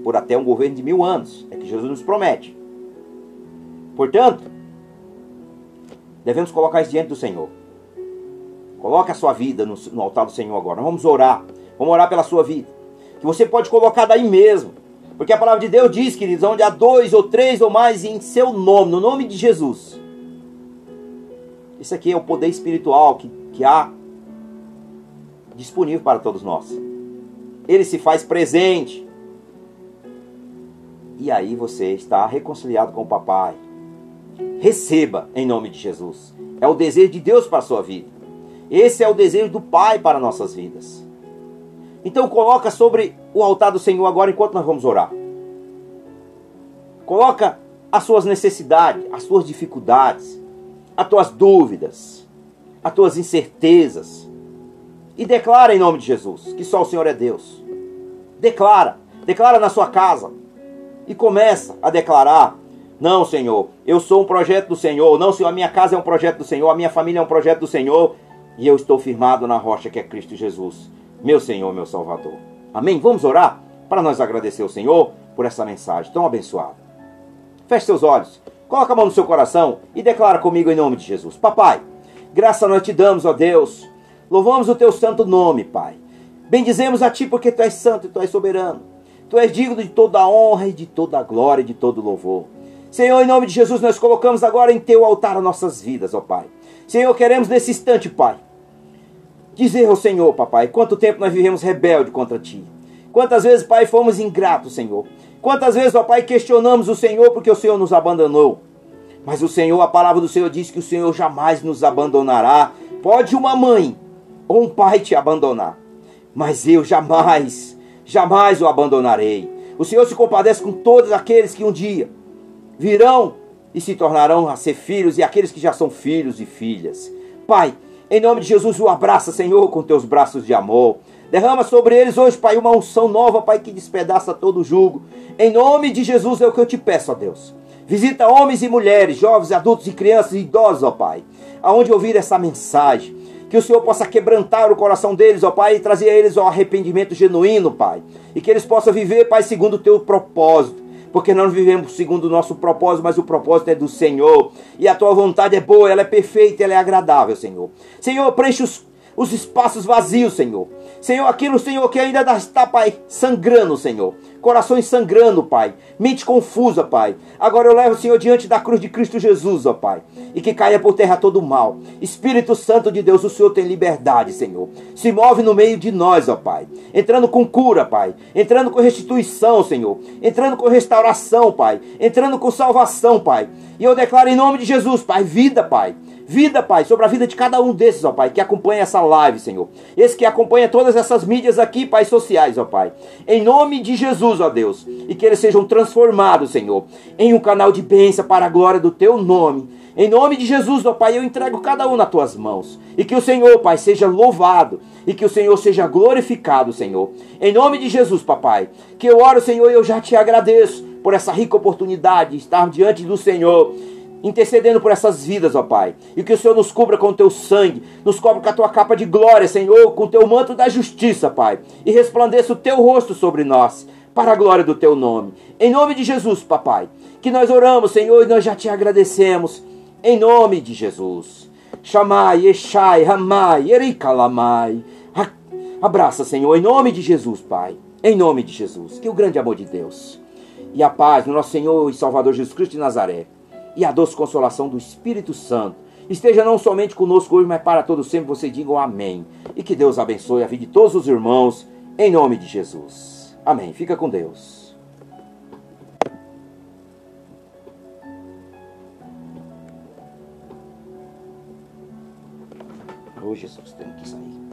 Por até um governo de mil anos, é que Jesus nos promete. Portanto, devemos colocar isso diante do Senhor. Coloque a sua vida no, no altar do Senhor agora. Nós vamos orar. Vamos orar pela sua vida. Que você pode colocar daí mesmo. Porque a palavra de Deus diz, queridos, onde há dois ou três ou mais em seu nome, no nome de Jesus. Isso aqui é o poder espiritual que, que há disponível para todos nós. Ele se faz presente. E aí você está reconciliado com o papai. Receba em nome de Jesus. É o desejo de Deus para a sua vida. Esse é o desejo do Pai para nossas vidas. Então coloca sobre o altar do Senhor agora enquanto nós vamos orar. Coloca as suas necessidades, as suas dificuldades, as tuas dúvidas, as tuas incertezas. E declara em nome de Jesus que só o Senhor é Deus. Declara, declara na sua casa. E começa a declarar: Não, Senhor, eu sou um projeto do Senhor. Não, Senhor, a minha casa é um projeto do Senhor. A minha família é um projeto do Senhor. E eu estou firmado na rocha que é Cristo Jesus, meu Senhor, meu Salvador. Amém? Vamos orar para nós agradecer ao Senhor por essa mensagem tão abençoada. Feche seus olhos, coloca a mão no seu coração e declara comigo em nome de Jesus. Papai, graça nós te damos, ó Deus. Louvamos o teu santo nome, Pai. Bendizemos a ti porque tu és santo e tu és soberano. Tu és digno de toda a honra e de toda a glória e de todo o louvor. Senhor, em nome de Jesus, nós colocamos agora em teu altar as nossas vidas, ó Pai. Senhor, queremos nesse instante, Pai, Dizer ao Senhor, papai, quanto tempo nós vivemos rebelde contra ti. Quantas vezes, pai, fomos ingratos, Senhor. Quantas vezes, ó Pai, questionamos o Senhor porque o Senhor nos abandonou. Mas o Senhor, a palavra do Senhor diz que o Senhor jamais nos abandonará. Pode uma mãe ou um pai te abandonar, mas eu jamais, jamais o abandonarei. O Senhor se compadece com todos aqueles que um dia virão e se tornarão a ser filhos e aqueles que já são filhos e filhas. Pai, em nome de Jesus, o abraça, Senhor, com teus braços de amor. Derrama sobre eles hoje, Pai, uma unção nova, Pai, que despedaça todo o jugo. Em nome de Jesus é o que eu te peço, ó Deus. Visita homens e mulheres, jovens, adultos e crianças e idosos, ó Pai, aonde ouvir essa mensagem. Que o Senhor possa quebrantar o coração deles, ó Pai, e trazer a eles o arrependimento genuíno, Pai. E que eles possam viver, Pai, segundo o teu propósito porque nós vivemos segundo o nosso propósito, mas o propósito é do Senhor. E a tua vontade é boa, ela é perfeita, ela é agradável, Senhor. Senhor, preenche os, os espaços vazios, Senhor. Senhor, aquilo, Senhor, que ainda está, Pai, sangrando, Senhor. Corações sangrando, Pai. Mente confusa, Pai. Agora eu levo, Senhor, diante da cruz de Cristo Jesus, ó Pai. E que caia por terra todo o mal. Espírito Santo de Deus, o Senhor tem liberdade, Senhor. Se move no meio de nós, ó Pai. Entrando com cura, Pai. Entrando com restituição, Senhor. Entrando com restauração, Pai. Entrando com salvação, Pai. E eu declaro em nome de Jesus, Pai, vida, Pai Vida, Pai, sobre a vida de cada um desses, ó Pai, que acompanha essa live, Senhor. Esse que acompanha todas essas mídias aqui, Pai, sociais, ó Pai. Em nome de Jesus, ó Deus. E que eles sejam transformados, Senhor, em um canal de bênção para a glória do Teu nome. Em nome de Jesus, ó Pai, eu entrego cada um nas Tuas mãos. E que o Senhor, Pai, seja louvado. E que o Senhor seja glorificado, Senhor. Em nome de Jesus, Papai. Que eu oro, Senhor, e eu já te agradeço por essa rica oportunidade de estar diante do Senhor intercedendo por essas vidas, ó Pai. E que o Senhor nos cubra com o teu sangue, nos cobre com a tua capa de glória, Senhor, com o teu manto da justiça, Pai. E resplandeça o teu rosto sobre nós, para a glória do teu nome. Em nome de Jesus, papai, que nós oramos, Senhor, e nós já te agradecemos. Em nome de Jesus. Chamai, Eshai, Ramai, Erikalamai. Abraça, Senhor, em nome de Jesus, Pai. Em nome de Jesus. Que o grande amor de Deus e a paz do nosso Senhor e Salvador Jesus Cristo de Nazaré e a doce consolação do Espírito Santo esteja não somente conosco hoje, mas para todos sempre. Você diga amém. E que Deus abençoe a vida de todos os irmãos, em nome de Jesus. Amém. Fica com Deus. Oh, Jesus, temos que sair.